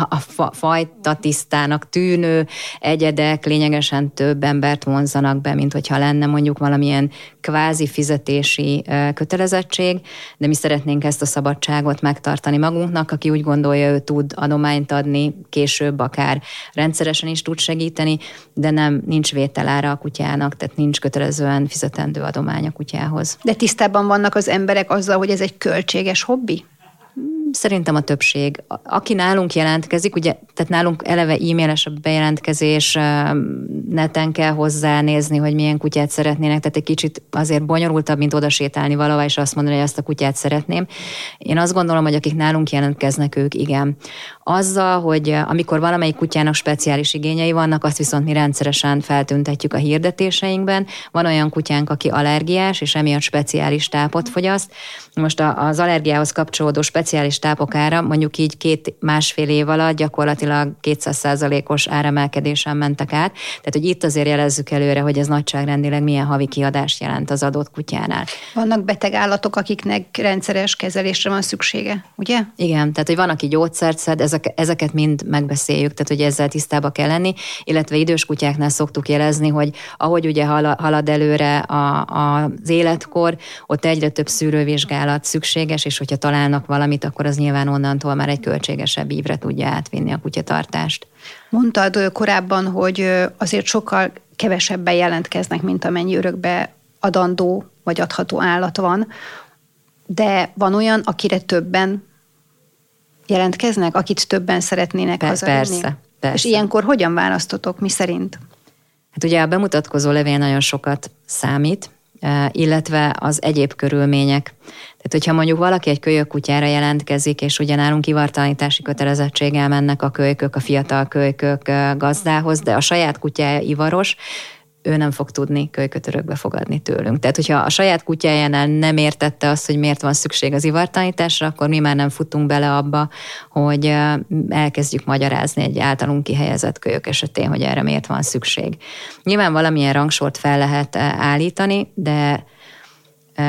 a fajta tisztának tűnő egyedek lényegesen több embert vonzanak be, mint hogyha lenne mondjuk valamilyen kvázi fizetési kötelezettség, de mi szeretnénk ezt a szabadságot megtartani magunknak, aki úgy gondolja, ő tud adományt adni, később akár rendszeresen is tud segíteni, de nem nincs vételára a kutyának, tehát nincs kötelezően fizetendő adomány a kutyához. De tisztában vannak az emberek azzal, hogy ez egy költséges hobbi? Szerintem a többség. Aki nálunk jelentkezik, ugye, tehát nálunk eleve e-mailes a bejelentkezés, neten kell hozzá nézni, hogy milyen kutyát szeretnének, tehát egy kicsit azért bonyolultabb, mint oda sétálni valahol, és azt mondani, hogy ezt a kutyát szeretném. Én azt gondolom, hogy akik nálunk jelentkeznek, ők igen. Azzal, hogy amikor valamelyik kutyának speciális igényei vannak, azt viszont mi rendszeresen feltüntetjük a hirdetéseinkben. Van olyan kutyánk, aki allergiás, és emiatt speciális tápot fogyaszt. Most az allergiához kapcsolódó speciális tápokára mondjuk így két másfél év alatt gyakorlatilag 200%-os áremelkedésen mentek át. Tehát, hogy itt azért jelezzük előre, hogy ez nagyságrendileg milyen havi kiadást jelent az adott kutyánál. Vannak beteg állatok, akiknek rendszeres kezelésre van szüksége, ugye? Igen, tehát, hogy van, aki gyógyszert szed, ezek, ezeket mind megbeszéljük, tehát, hogy ezzel tisztába kell lenni, illetve idős kutyáknál szoktuk jelezni, hogy ahogy ugye halad előre a, a, az életkor, ott egyre több szűrővizsgálat szükséges, és hogyha találnak valamit, akkor az nyilván onnantól már egy költségesebb ívre tudja átvinni a kutyatartást. Mondtad korábban, hogy azért sokkal kevesebben jelentkeznek, mint amennyi örökbe adandó vagy adható állat van, de van olyan, akire többen jelentkeznek, akit többen szeretnének Pe- hazavinni? Persze, persze. És ilyenkor hogyan választotok, mi szerint? Hát ugye a bemutatkozó levél nagyon sokat számít, illetve az egyéb körülmények. Tehát, hogyha mondjuk valaki egy kölyök kutyára jelentkezik, és ugye nálunk ivartalanítási kötelezettséggel mennek a kölykök, a fiatal kölykök gazdához, de a saját kutyája ivaros, ő nem fog tudni kölyköt örökbe fogadni tőlünk. Tehát, hogyha a saját kutyájánál nem értette azt, hogy miért van szükség az ivartanításra, akkor mi már nem futunk bele abba, hogy elkezdjük magyarázni egy általunk kihelyezett kölyök esetén, hogy erre miért van szükség. Nyilván valamilyen rangsort fel lehet állítani, de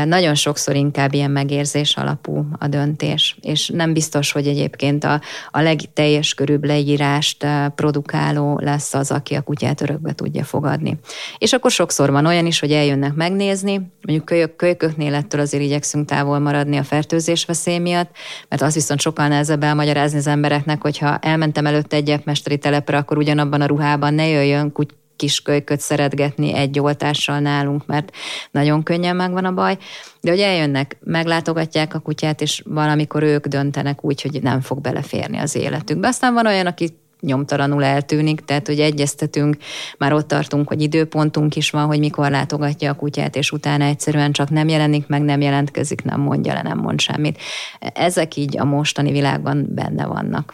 nagyon sokszor inkább ilyen megérzés alapú a döntés, és nem biztos, hogy egyébként a, a legteljes körűbb leírást produkáló lesz az, aki a kutyát örökbe tudja fogadni. És akkor sokszor van olyan is, hogy eljönnek megnézni, mondjuk kölyök, kölyköknél ettől azért igyekszünk távol maradni a fertőzés veszély miatt, mert az viszont sokkal nehezebb elmagyarázni az embereknek, hogyha elmentem előtte egy mesteri telepre, akkor ugyanabban a ruhában ne jöjjön kuty- kiskölyköt szeretgetni egy oltással nálunk, mert nagyon könnyen megvan a baj. De hogy eljönnek, meglátogatják a kutyát, és valamikor ők döntenek úgy, hogy nem fog beleférni az életükbe. Aztán van olyan, aki nyomtalanul eltűnik, tehát hogy egyeztetünk, már ott tartunk, hogy időpontunk is van, hogy mikor látogatja a kutyát, és utána egyszerűen csak nem jelenik meg, nem jelentkezik, nem mondja le, nem mond semmit. Ezek így a mostani világban benne vannak.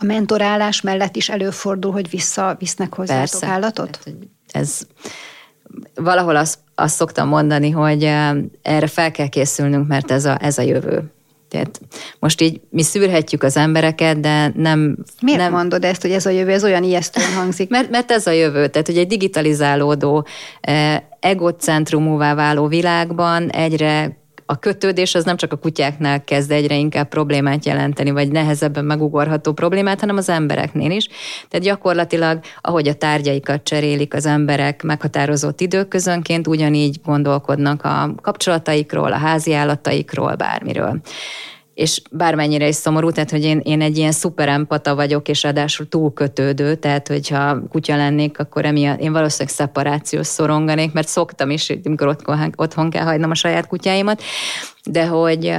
A mentorálás mellett is előfordul, hogy visszavisznek hozzá Persze. állatot? Ez valahol azt, azt szoktam mondani, hogy erre fel kell készülnünk, mert ez a, ez a jövő. Tehát most így mi szűrhetjük az embereket, de nem... Miért nem, mondod ezt, hogy ez a jövő? Ez olyan ijesztően hangzik. Mert, mert ez a jövő. Tehát, hogy egy digitalizálódó, egocentrumúvá váló világban egyre a kötődés az nem csak a kutyáknál kezd egyre inkább problémát jelenteni, vagy nehezebben megugorható problémát, hanem az embereknél is. Tehát gyakorlatilag, ahogy a tárgyaikat cserélik az emberek meghatározott időközönként, ugyanígy gondolkodnak a kapcsolataikról, a házi állataikról, bármiről és bármennyire is szomorú, tehát hogy én, én egy ilyen szuper empata vagyok, és ráadásul túl kötődő, tehát hogyha kutya lennék, akkor emiatt én valószínűleg szeparációs szoronganék, mert szoktam is, amikor otthon, otthon kell hagynom a saját kutyáimat, de hogy,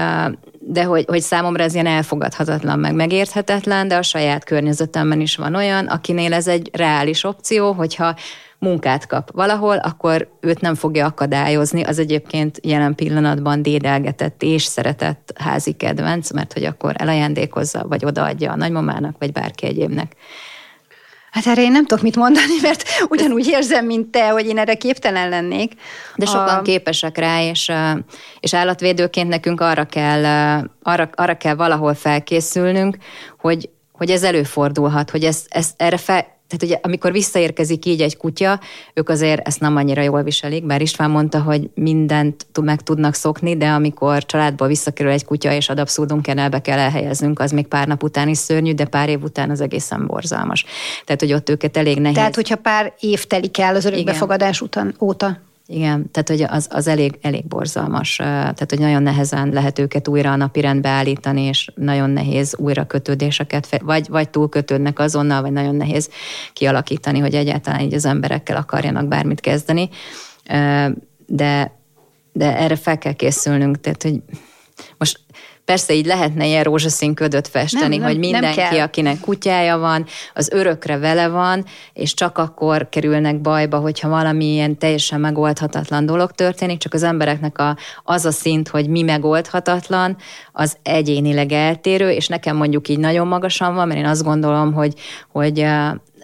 de hogy, hogy számomra ez ilyen elfogadhatatlan, meg megérthetetlen, de a saját környezetemben is van olyan, akinél ez egy reális opció, hogyha munkát kap valahol, akkor őt nem fogja akadályozni. Az egyébként jelen pillanatban dédelgetett és szeretett házi kedvenc, mert hogy akkor elajándékozza, vagy odaadja a nagymamának, vagy bárki egyébnek. Hát erre én nem tudok mit mondani, mert ugyanúgy érzem, mint te, hogy én erre képtelen lennék. De sokan a... képesek rá, és, és állatvédőként nekünk arra kell, arra, arra kell valahol felkészülnünk, hogy, hogy ez előfordulhat, hogy ez, ez erre fel, tehát ugye amikor visszaérkezik így egy kutya, ők azért ezt nem annyira jól viselik, bár István mondta, hogy mindent meg tudnak szokni, de amikor családból visszakerül egy kutya, és ad abszurdum kenelbe kell elhelyeznünk, az még pár nap után is szörnyű, de pár év után az egészen borzalmas. Tehát, hogy ott őket elég nehéz. Tehát, hogyha pár év telik el az örökbefogadás után, óta. Igen, tehát hogy az, az elég, elég borzalmas, tehát hogy nagyon nehezen lehet őket újra a napi rendbe állítani, és nagyon nehéz újra kötődéseket, vagy, vagy túl kötődnek azonnal, vagy nagyon nehéz kialakítani, hogy egyáltalán így az emberekkel akarjanak bármit kezdeni. De, de erre fel kell készülnünk, tehát hogy most Persze így lehetne ilyen rózsaszín ködöt festeni, nem, nem, hogy mindenki, akinek kutyája van, az örökre vele van, és csak akkor kerülnek bajba, hogyha valami ilyen teljesen megoldhatatlan dolog történik, csak az embereknek a, az a szint, hogy mi megoldhatatlan, az egyénileg eltérő, és nekem mondjuk így nagyon magasan van, mert én azt gondolom, hogy, hogy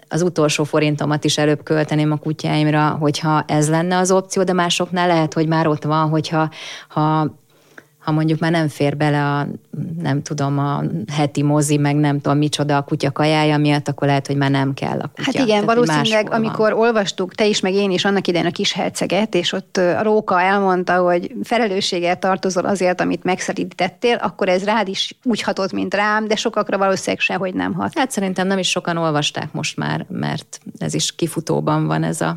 az utolsó forintomat is előbb költeném a kutyáimra, hogyha ez lenne az opció, de másoknál lehet, hogy már ott van, hogyha ha ha mondjuk már nem fér bele a, nem tudom, a heti mozi, meg nem tudom micsoda a kutya kajája miatt, akkor lehet, hogy már nem kell a kutya. Hát igen, Tehát, valószínűleg, amikor van. olvastuk, te is, meg én is annak idején a kis herceget, és ott a Róka elmondta, hogy felelősséggel tartozol azért, amit megszerítettél, akkor ez rád is úgy hatott, mint rám, de sokakra valószínűleg sehogy nem hat. Hát szerintem nem is sokan olvasták most már, mert ez is kifutóban van ez a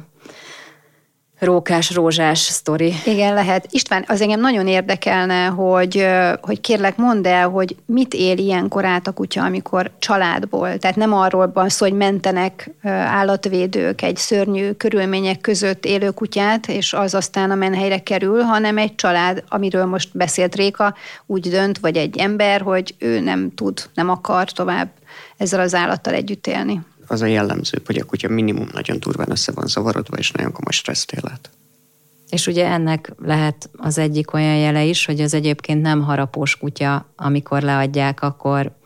rókás, rózsás sztori. Igen, lehet. István, az engem nagyon érdekelne, hogy, hogy kérlek mondd el, hogy mit él ilyenkor át a kutya, amikor családból, tehát nem arról van szó, hogy mentenek állatvédők egy szörnyű körülmények között élő kutyát, és az aztán a menhelyre kerül, hanem egy család, amiről most beszélt Réka, úgy dönt, vagy egy ember, hogy ő nem tud, nem akar tovább ezzel az állattal együtt élni az a jellemző, hogy a kutya minimum nagyon durván össze van zavarodva, és nagyon komoly stresszt élet. És ugye ennek lehet az egyik olyan jele is, hogy az egyébként nem harapós kutya, amikor leadják, akkor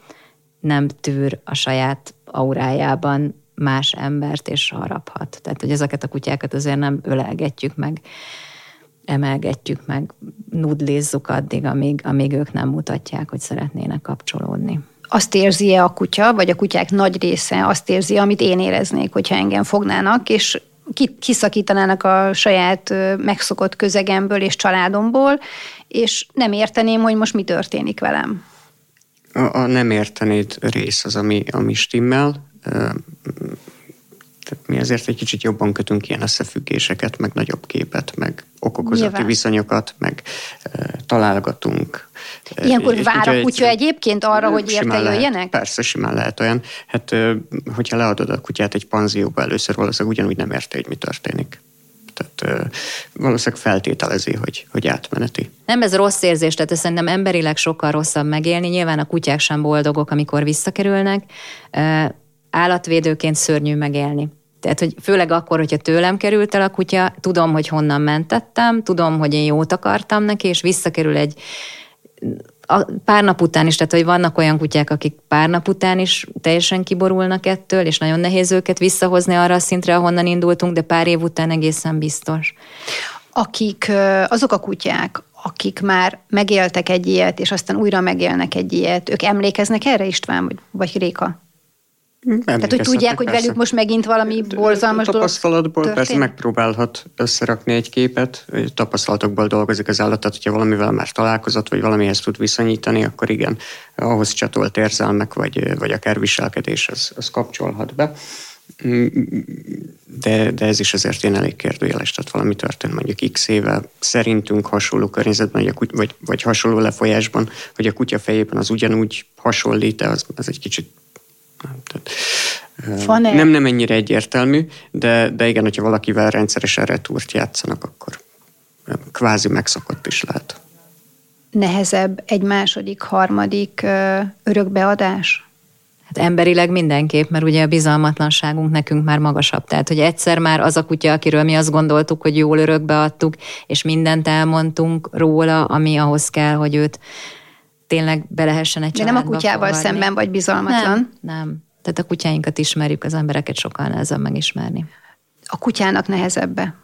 nem tűr a saját aurájában más embert, és haraphat. Tehát, hogy ezeket a kutyákat azért nem ölelgetjük meg, emelgetjük meg, nudlizzuk addig, amíg, amíg ők nem mutatják, hogy szeretnének kapcsolódni azt érzi-e a kutya, vagy a kutyák nagy része azt érzi, amit én éreznék, hogyha engem fognának, és kiszakítanának a saját megszokott közegemből és családomból, és nem érteném, hogy most mi történik velem. A, a nem értenéd rész az, ami, ami stimmel. Tehát mi ezért egy kicsit jobban kötünk ilyen összefüggéseket, meg nagyobb képet, meg okokozati Nyilván. viszonyokat, meg e, találgatunk. Ilyenkor és vár a kutya egy, egyébként arra, hogy érte jöjjenek? Lehet, persze, simán lehet olyan. Hát, hogyha leadod a kutyát egy panzióba először, valószínűleg ugyanúgy nem érte, hogy mi történik. Tehát valószínűleg feltételezi, hogy, hogy átmeneti. Nem ez rossz érzés, tehát szerintem emberileg sokkal rosszabb megélni. Nyilván a kutyák sem boldogok, amikor visszakerülnek. Állatvédőként szörnyű megélni. Tehát, hogy főleg akkor, hogyha tőlem került el a kutya, tudom, hogy honnan mentettem, tudom, hogy én jót akartam neki, és visszakerül egy a pár nap után is, tehát hogy vannak olyan kutyák, akik pár nap után is teljesen kiborulnak ettől, és nagyon nehéz őket visszahozni arra a szintre, ahonnan indultunk, de pár év után egészen biztos. Akik azok a kutyák, akik már megéltek egy ilyet, és aztán újra megélnek egy ilyet, ők emlékeznek erre István, vagy, vagy Réka? Nem Tehát, hogy tudják, hogy velük most megint valami borzalmas dolog Tapasztalatból persze megpróbálhat összerakni egy képet, tapasztalatokból dolgozik az állat, tehát hogyha valamivel már találkozott, vagy valamihez tud viszonyítani, akkor igen, ahhoz csatolt érzelmek, vagy, vagy akár viselkedés, az, az kapcsolhat be. De, de ez is azért én elég kérdőjeles, tehát valami történt mondjuk x éve, szerintünk hasonló környezetben, vagy, vagy, vagy hasonló lefolyásban, hogy a kutya fejében az ugyanúgy hasonlít, az, az egy kicsit tehát, van nem, nem ennyire egyértelmű, de, de igen, hogyha valakivel rendszeresen retúrt játszanak, akkor kvázi megszokott is lehet. Nehezebb egy második, harmadik örökbeadás? Hát emberileg mindenképp, mert ugye a bizalmatlanságunk nekünk már magasabb. Tehát, hogy egyszer már az a kutya, akiről mi azt gondoltuk, hogy jól örökbeadtuk, és mindent elmondtunk róla, ami ahhoz kell, hogy őt tényleg be lehessen egy De nem a kutyával fogadni. szemben vagy bizalmatlan? Nem, nem. Tehát a kutyáinkat ismerjük, az embereket sokkal nehezebb megismerni. A kutyának nehezebbe?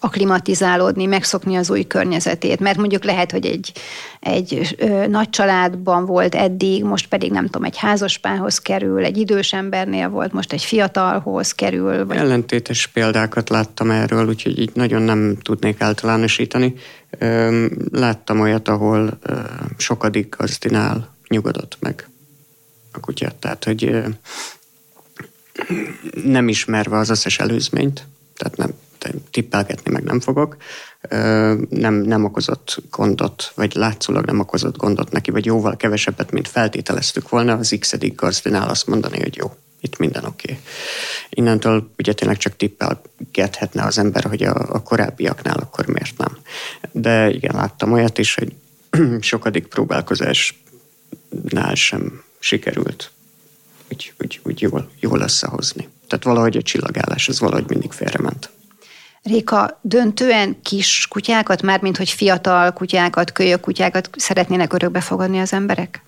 aklimatizálódni, megszokni az új környezetét, mert mondjuk lehet, hogy egy, egy ö, nagy családban volt eddig, most pedig nem tudom, egy házaspához kerül, egy idős embernél volt, most egy fiatalhoz kerül. Vagy... Ellentétes példákat láttam erről, úgyhogy így nagyon nem tudnék általánosítani. Láttam olyat, ahol sokadik gazdinál nyugodott meg a kutyát, tehát hogy nem ismerve az összes előzményt, tehát nem tippelgetni meg nem fogok, nem, nem okozott gondot, vagy látszólag nem okozott gondot neki, vagy jóval kevesebbet, mint feltételeztük volna, az x gazdinál azt mondani, hogy jó, itt minden oké. Okay. Innentől ugye tényleg csak tippelgethetne az ember, hogy a, a korábbiaknál akkor miért nem. De igen, láttam olyat is, hogy sokadik próbálkozásnál sem sikerült úgy, úgy, úgy jól, jól összehozni. Tehát valahogy a csillagállás, az valahogy mindig félrement. Réka, döntően kis kutyákat, mármint hogy fiatal kutyákat, kölyök kutyákat szeretnének örökbe fogadni az emberek?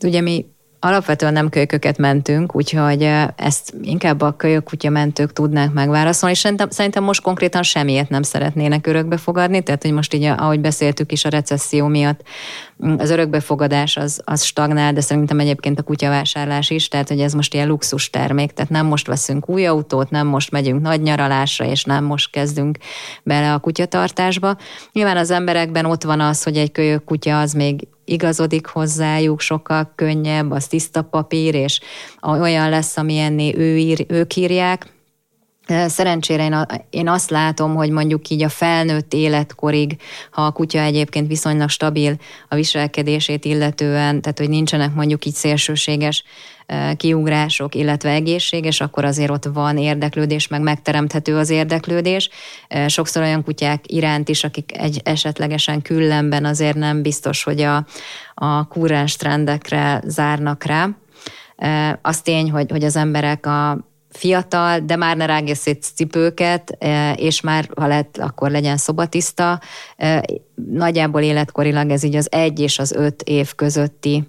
Ugye mi alapvetően nem kölyköket mentünk, úgyhogy ezt inkább a kutya mentők tudnák megválaszolni, és szerintem, szerintem most konkrétan semmiért nem szeretnének örökbe fogadni, tehát hogy most így, ahogy beszéltük is a recesszió miatt, mm, az örökbefogadás az, az stagnál, de szerintem egyébként a kutyavásárlás is, tehát hogy ez most ilyen luxus termék, tehát nem most veszünk új autót, nem most megyünk nagy nyaralásra, és nem most kezdünk bele a kutyatartásba. Nyilván az emberekben ott van az, hogy egy kölyök kutya az még igazodik hozzájuk, sokkal könnyebb, az tiszta papír, és olyan lesz, amilyenné ő ír, ők írják. Szerencsére én, én azt látom, hogy mondjuk így a felnőtt életkorig, ha a kutya egyébként viszonylag stabil a viselkedését illetően, tehát hogy nincsenek mondjuk így szélsőséges kiugrások, illetve egészséges, akkor azért ott van érdeklődés, meg megteremthető az érdeklődés. Sokszor olyan kutyák iránt is, akik egy esetlegesen küllemben azért nem biztos, hogy a, a kurrens trendekre zárnak rá. Az tény, hogy, hogy az emberek a fiatal, de már ne rágja szét cipőket, és már, ha lehet, akkor legyen szobatiszta. Nagyjából életkorilag ez így az egy és az öt év közötti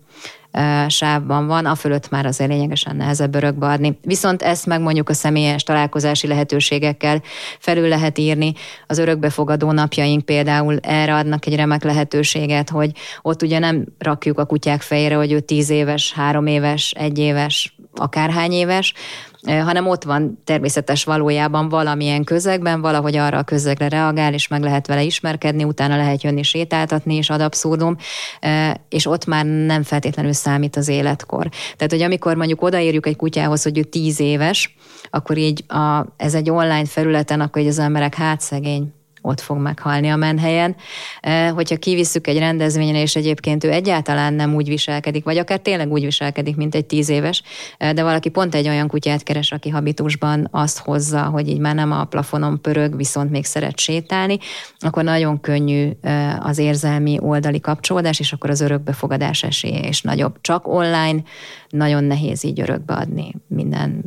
sávban van, a fölött már azért lényegesen nehezebb örökbe adni. Viszont ezt meg mondjuk a személyes találkozási lehetőségekkel felül lehet írni. Az örökbefogadó napjaink például erre adnak egy remek lehetőséget, hogy ott ugye nem rakjuk a kutyák fejére, hogy ő tíz éves, három éves, egy éves, akárhány éves, hanem ott van természetes valójában valamilyen közegben, valahogy arra a közegre reagál, és meg lehet vele ismerkedni, utána lehet jönni sétáltatni, és ad abszurdum, és ott már nem feltétlenül számít az életkor. Tehát, hogy amikor mondjuk odaírjuk egy kutyához, hogy ő tíz éves, akkor így a, ez egy online felületen, akkor így az emberek hát szegény, ott fog meghalni a menhelyen. Hogyha kivisszük egy rendezvényre, és egyébként ő egyáltalán nem úgy viselkedik, vagy akár tényleg úgy viselkedik, mint egy tíz éves, de valaki pont egy olyan kutyát keres, aki habitusban azt hozza, hogy így már nem a plafonon pörög, viszont még szeret sétálni, akkor nagyon könnyű az érzelmi oldali kapcsolódás, és akkor az örökbefogadás esélye is nagyobb. Csak online nagyon nehéz így örökbeadni minden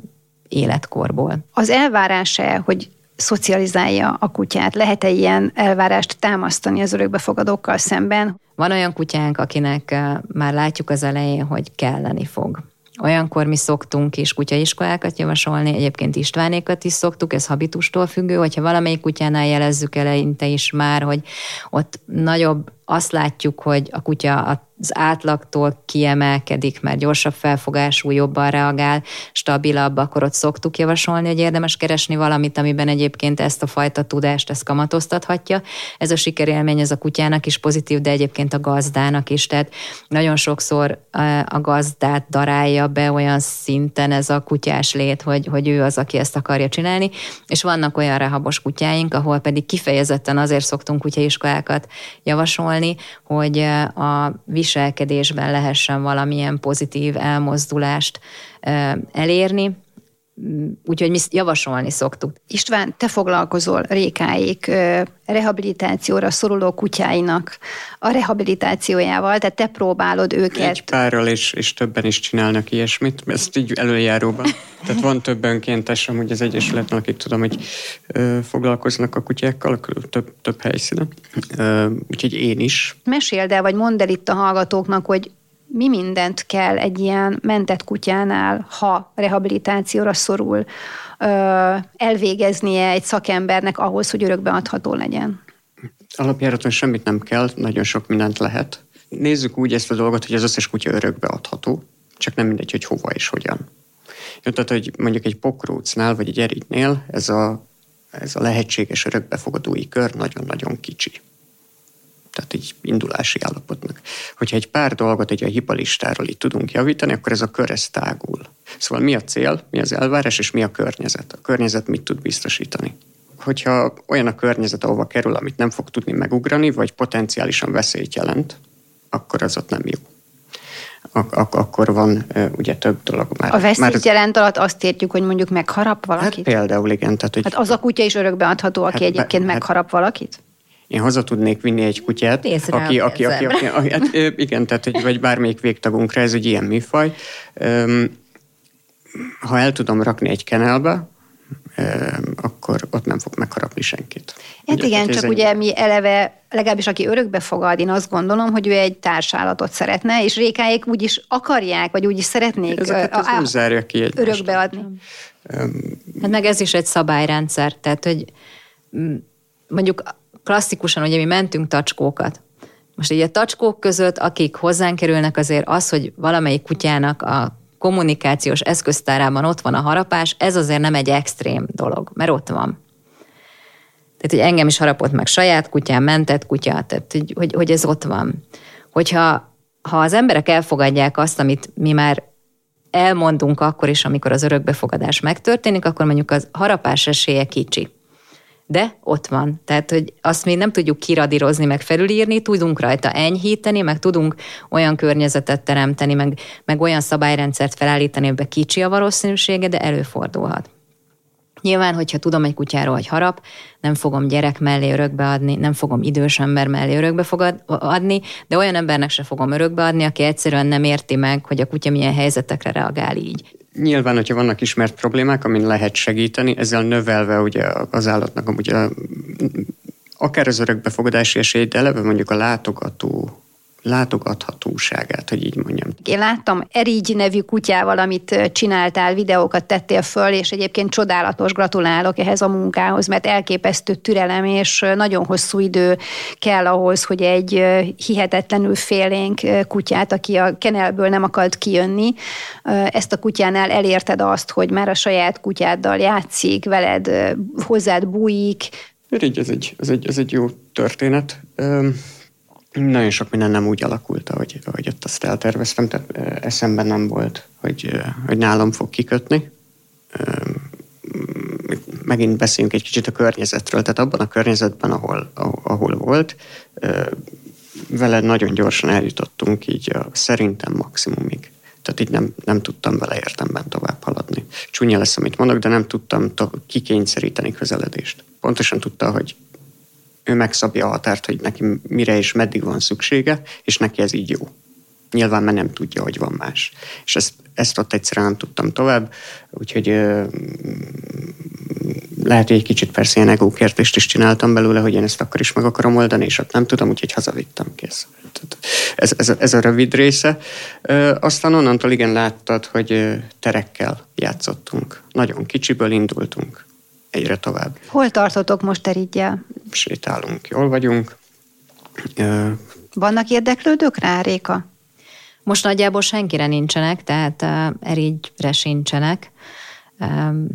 életkorból. Az elvárása, hogy szocializálja a kutyát? Lehet-e ilyen elvárást támasztani az örökbefogadókkal szemben? Van olyan kutyánk, akinek már látjuk az elején, hogy kelleni fog. Olyankor mi szoktunk is kutyaiskolákat javasolni, egyébként Istvánékat is szoktuk, ez habitustól függő, hogyha valamelyik kutyánál jelezzük eleinte is már, hogy ott nagyobb azt látjuk, hogy a kutya az átlagtól kiemelkedik, mert gyorsabb felfogású, jobban reagál, stabilabb, akkor ott szoktuk javasolni, hogy érdemes keresni valamit, amiben egyébként ezt a fajta tudást ezt kamatoztathatja. Ez a sikerélmény az a kutyának is pozitív, de egyébként a gazdának is. Tehát nagyon sokszor a gazdát darálja be olyan szinten ez a kutyás lét, hogy, hogy ő az, aki ezt akarja csinálni, és vannak olyan rehabos kutyáink, ahol pedig kifejezetten azért szoktunk kutyaiskolákat javasolni, használni, hogy a viselkedésben lehessen valamilyen pozitív elmozdulást elérni, úgyhogy mi javasolni szoktuk. István, te foglalkozol Rékáik rehabilitációra szoruló kutyáinak a rehabilitációjával, tehát te próbálod őket. Egy párral és, és többen is csinálnak ilyesmit, ezt így előjáróban. Tehát van több önkéntes amúgy az Egyesületben, akik tudom, hogy ö, foglalkoznak a kutyákkal, több, több helyszínen. Ö, úgyhogy én is. Meséld el, vagy mondd el itt a hallgatóknak, hogy mi mindent kell egy ilyen mentett kutyánál, ha rehabilitációra szorul, elvégeznie egy szakembernek ahhoz, hogy örökbeadható legyen? Alapjáraton semmit nem kell, nagyon sok mindent lehet. Nézzük úgy ezt a dolgot, hogy az összes kutya örökbeadható, csak nem mindegy, hogy hova és hogyan. Tehát, hogy mondjuk egy pokrócnál vagy egy erítnél ez a, ez a lehetséges örökbefogadói kör nagyon-nagyon kicsi. Tehát egy indulási állapotnak. Hogyha egy pár dolgot egy a hipalistáról itt tudunk javítani, akkor ez a kör ez tágul. Szóval mi a cél, mi az elvárás, és mi a környezet? A környezet mit tud biztosítani? Hogyha olyan a környezet, ahova kerül, amit nem fog tudni megugrani, vagy potenciálisan veszélyt jelent, akkor az ott nem jó ak- ak- akkor van ugye több dolog már. A veszélyt már jelent alatt azt értjük, hogy mondjuk megharap valakit? Hát például igen. Tehát, hogy hát az a kutya is örökbe adható, aki hát, egyébként hát, megharap valakit? Én haza tudnék vinni egy kutyát, aki, aki, aki, aki, aki, hát, igen, tehát hogy, vagy bármelyik végtagunkra, ez egy ilyen műfaj. Ha el tudom rakni egy kenelbe, akkor ott nem fog megharapni senkit. Hát ugye, igen, csak ugye mi eleve, legalábbis aki örökbe fogad, én azt gondolom, hogy ő egy társállatot szeretne, és rékáik úgy is akarják, vagy úgy is szeretnék Ezeket a, nem zárja ki egy örökbe adni. Hát meg ez is egy szabályrendszer, tehát hogy mondjuk klasszikusan, ugye mi mentünk tacskókat, most így a tacskók között, akik hozzánk kerülnek, azért az, hogy valamelyik kutyának a kommunikációs eszköztárában ott van a harapás, ez azért nem egy extrém dolog, mert ott van. Tehát, hogy engem is harapott meg saját kutyám, mentett kutya, tehát, hogy, hogy, hogy ez ott van. Hogyha ha az emberek elfogadják azt, amit mi már elmondunk akkor is, amikor az örökbefogadás megtörténik, akkor mondjuk az harapás esélye kicsi de ott van. Tehát, hogy azt mi nem tudjuk kiradírozni, meg felülírni, tudunk rajta enyhíteni, meg tudunk olyan környezetet teremteni, meg, meg olyan szabályrendszert felállítani, ebbe kicsi a valószínűsége, de előfordulhat. Nyilván, hogyha tudom egy kutyáról, hogy harap, nem fogom gyerek mellé örökbe adni, nem fogom idős ember mellé örökbe fogad, adni, de olyan embernek se fogom örökbe adni, aki egyszerűen nem érti meg, hogy a kutya milyen helyzetekre reagál így. Nyilván, hogyha vannak ismert problémák, amin lehet segíteni, ezzel növelve ugye az állatnak amúgy a, akár az örökbefogadási esélyt, de eleve mondjuk a látogató látogathatóságát, hogy így mondjam. Én láttam Erigy nevű kutyával, amit csináltál, videókat tettél föl, és egyébként csodálatos, gratulálok ehhez a munkához, mert elképesztő türelem, és nagyon hosszú idő kell ahhoz, hogy egy hihetetlenül félénk kutyát, aki a kenelből nem akart kijönni, ezt a kutyánál elérted azt, hogy már a saját kutyáddal játszik, veled hozzád bújik. Erigy, ez egy, ez egy, ez egy jó történet nagyon sok minden nem úgy alakult, ahogy, ahogy ott azt elterveztem, tehát eszemben nem volt, hogy, hogy nálam fog kikötni. Megint beszéljünk egy kicsit a környezetről, tehát abban a környezetben, ahol, ahol volt, vele nagyon gyorsan eljutottunk így a, szerintem maximumig. Tehát így nem, nem tudtam vele értemben tovább haladni. Csúnya lesz, amit mondok, de nem tudtam to- kikényszeríteni közeledést. Pontosan tudta, hogy ő megszabja a határt, hogy neki mire és meddig van szüksége, és neki ez így jó. Nyilván mert nem tudja, hogy van más. És ezt, ezt ott egyszerűen nem tudtam tovább, úgyhogy ö, lehet, hogy egy kicsit persze ilyen egókértést is csináltam belőle, hogy én ezt akkor is meg akarom oldani, és ott nem tudom, úgyhogy hazavittem kész. Ez, ez, ez a rövid része. Ö, aztán onnantól igen láttad, hogy terekkel játszottunk. Nagyon kicsiből indultunk egyre tovább. Hol tartotok most Erigyel? Sétálunk, jól vagyunk. Vannak érdeklődők rá, Réka? Most nagyjából senkire nincsenek, tehát uh, Erigyre sincsenek. Um,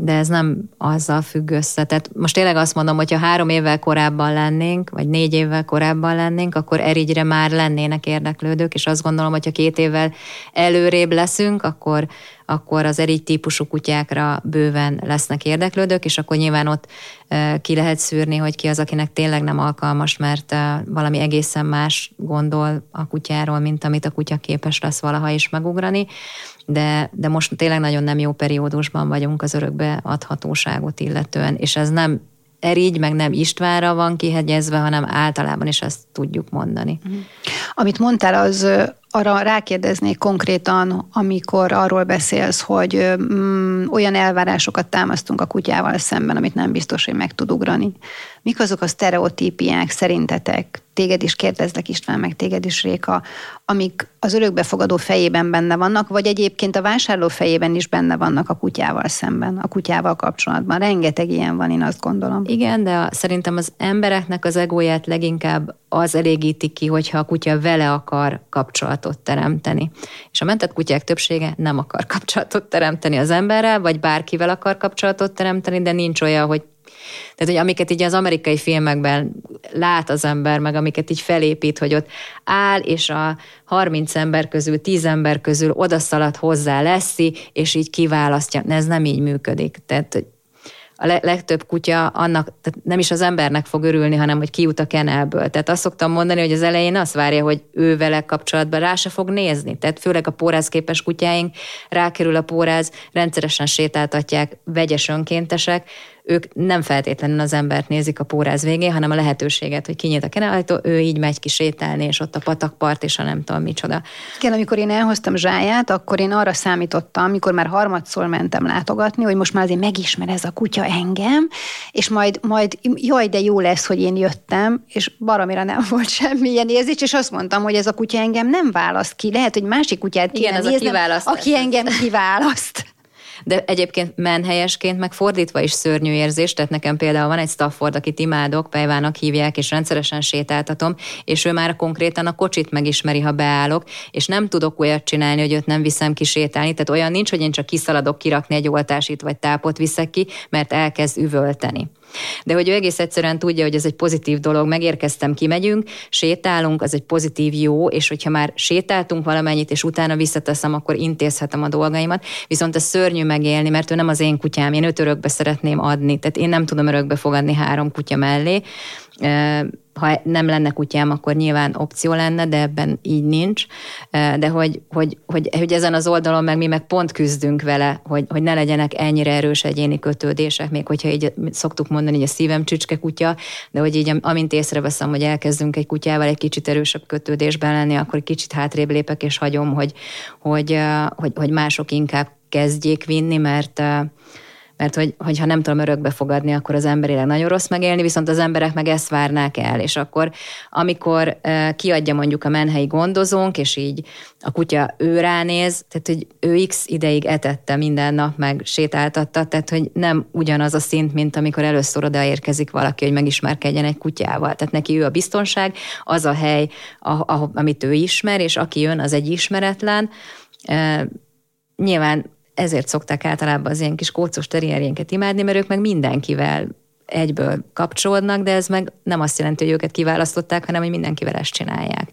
de ez nem azzal függ össze. Tehát most tényleg azt mondom, hogy ha három évvel korábban lennénk, vagy négy évvel korábban lennénk, akkor Erigyre már lennének érdeklődők, és azt gondolom, hogy ha két évvel előrébb leszünk, akkor, akkor az erigy típusú kutyákra bőven lesznek érdeklődők, és akkor nyilván ott ki lehet szűrni, hogy ki az, akinek tényleg nem alkalmas, mert valami egészen más gondol a kutyáról, mint amit a kutya képes lesz valaha is megugrani de, de most tényleg nagyon nem jó periódusban vagyunk az örökbe adhatóságot illetően, és ez nem Erigy, meg nem Istvánra van kihegyezve, hanem általában is ezt tudjuk mondani. Mhm. Amit mondtál, az arra rákérdeznék konkrétan, amikor arról beszélsz, hogy mm, olyan elvárásokat támasztunk a kutyával szemben, amit nem biztos, hogy meg tud ugrani. Mik azok a sztereotípiák szerintetek, téged is kérdezlek István, meg téged is Réka, amik az örökbefogadó fejében benne vannak, vagy egyébként a vásárló fejében is benne vannak a kutyával szemben, a kutyával kapcsolatban. Rengeteg ilyen van, én azt gondolom. Igen, de szerintem az embereknek az egóját leginkább az elégíti ki, hogyha a kutya vele akar kapcsolatot teremteni. És a mentett kutyák többsége nem akar kapcsolatot teremteni az emberrel, vagy bárkivel akar kapcsolatot teremteni, de nincs olyan, hogy tehát, hogy amiket így az amerikai filmekben lát az ember, meg amiket így felépít, hogy ott áll, és a 30 ember közül, 10 ember közül odaszalad hozzá leszi, és így kiválasztja. Ez nem így működik. Tehát, a legtöbb kutya annak, tehát nem is az embernek fog örülni, hanem hogy kijut a kenelből. Tehát azt szoktam mondani, hogy az elején azt várja, hogy ő vele kapcsolatban rá se fog nézni. Tehát főleg a pórázképes kutyáink rákerül a póráz, rendszeresen sétáltatják, vegyes önkéntesek, ők nem feltétlenül az embert nézik a póráz végén, hanem a lehetőséget, hogy kinyit a kenelajtó, ő így megy ki sétálni, és ott a patakpart, és a nem tudom micsoda. Igen, amikor én elhoztam Zsáját, akkor én arra számítottam, amikor már harmadszor mentem látogatni, hogy most már azért megismer ez a kutya engem, és majd, majd jaj, de jó lesz, hogy én jöttem, és baromira nem volt semmilyen érzés, és azt mondtam, hogy ez a kutya engem nem választ ki. Lehet, hogy másik kutyát kéne Igen, néznem, aki engem kiválaszt. De egyébként menhelyesként meg fordítva is szörnyű érzés, tehát nekem például van egy Stafford, akit imádok, Pejvának hívják, és rendszeresen sétáltatom, és ő már konkrétan a kocsit megismeri, ha beállok, és nem tudok olyat csinálni, hogy őt nem viszem ki sétálni, tehát olyan nincs, hogy én csak kiszaladok kirakni egy oltásit vagy tápot viszek ki, mert elkezd üvölteni. De hogy ő egész egyszerűen tudja, hogy ez egy pozitív dolog, megérkeztem, kimegyünk, sétálunk, az egy pozitív jó, és hogyha már sétáltunk valamennyit, és utána visszateszem, akkor intézhetem a dolgaimat. Viszont ez szörnyű megélni, mert ő nem az én kutyám, én őt örökbe szeretném adni. Tehát én nem tudom örökbe fogadni három kutya mellé ha nem lenne kutyám, akkor nyilván opció lenne, de ebben így nincs. De hogy, hogy, hogy, hogy ezen az oldalon meg mi meg pont küzdünk vele, hogy, hogy ne legyenek ennyire erős egyéni kötődések, még hogyha így szoktuk mondani, hogy a szívem csücske kutya, de hogy így amint észreveszem, hogy elkezdünk egy kutyával egy kicsit erősebb kötődésben lenni, akkor kicsit hátrébb lépek, és hagyom, hogy, hogy, hogy, hogy mások inkább kezdjék vinni, mert mert hogy, hogyha nem tudom örökbe fogadni, akkor az emberileg nagyon rossz megélni, viszont az emberek meg ezt várnák el, és akkor amikor kiadja mondjuk a menhelyi gondozónk, és így a kutya ő ránéz, tehát hogy ő x ideig etette minden nap, meg sétáltatta, tehát hogy nem ugyanaz a szint, mint amikor először odaérkezik valaki, hogy megismerkedjen egy kutyával. Tehát neki ő a biztonság, az a hely, a, a, amit ő ismer, és aki jön, az egy ismeretlen. Uh, nyilván ezért szokták általában az ilyen kis kócos terrierjénket imádni, mert ők meg mindenkivel egyből kapcsolódnak, de ez meg nem azt jelenti, hogy őket kiválasztották, hanem hogy mindenkivel ezt csinálják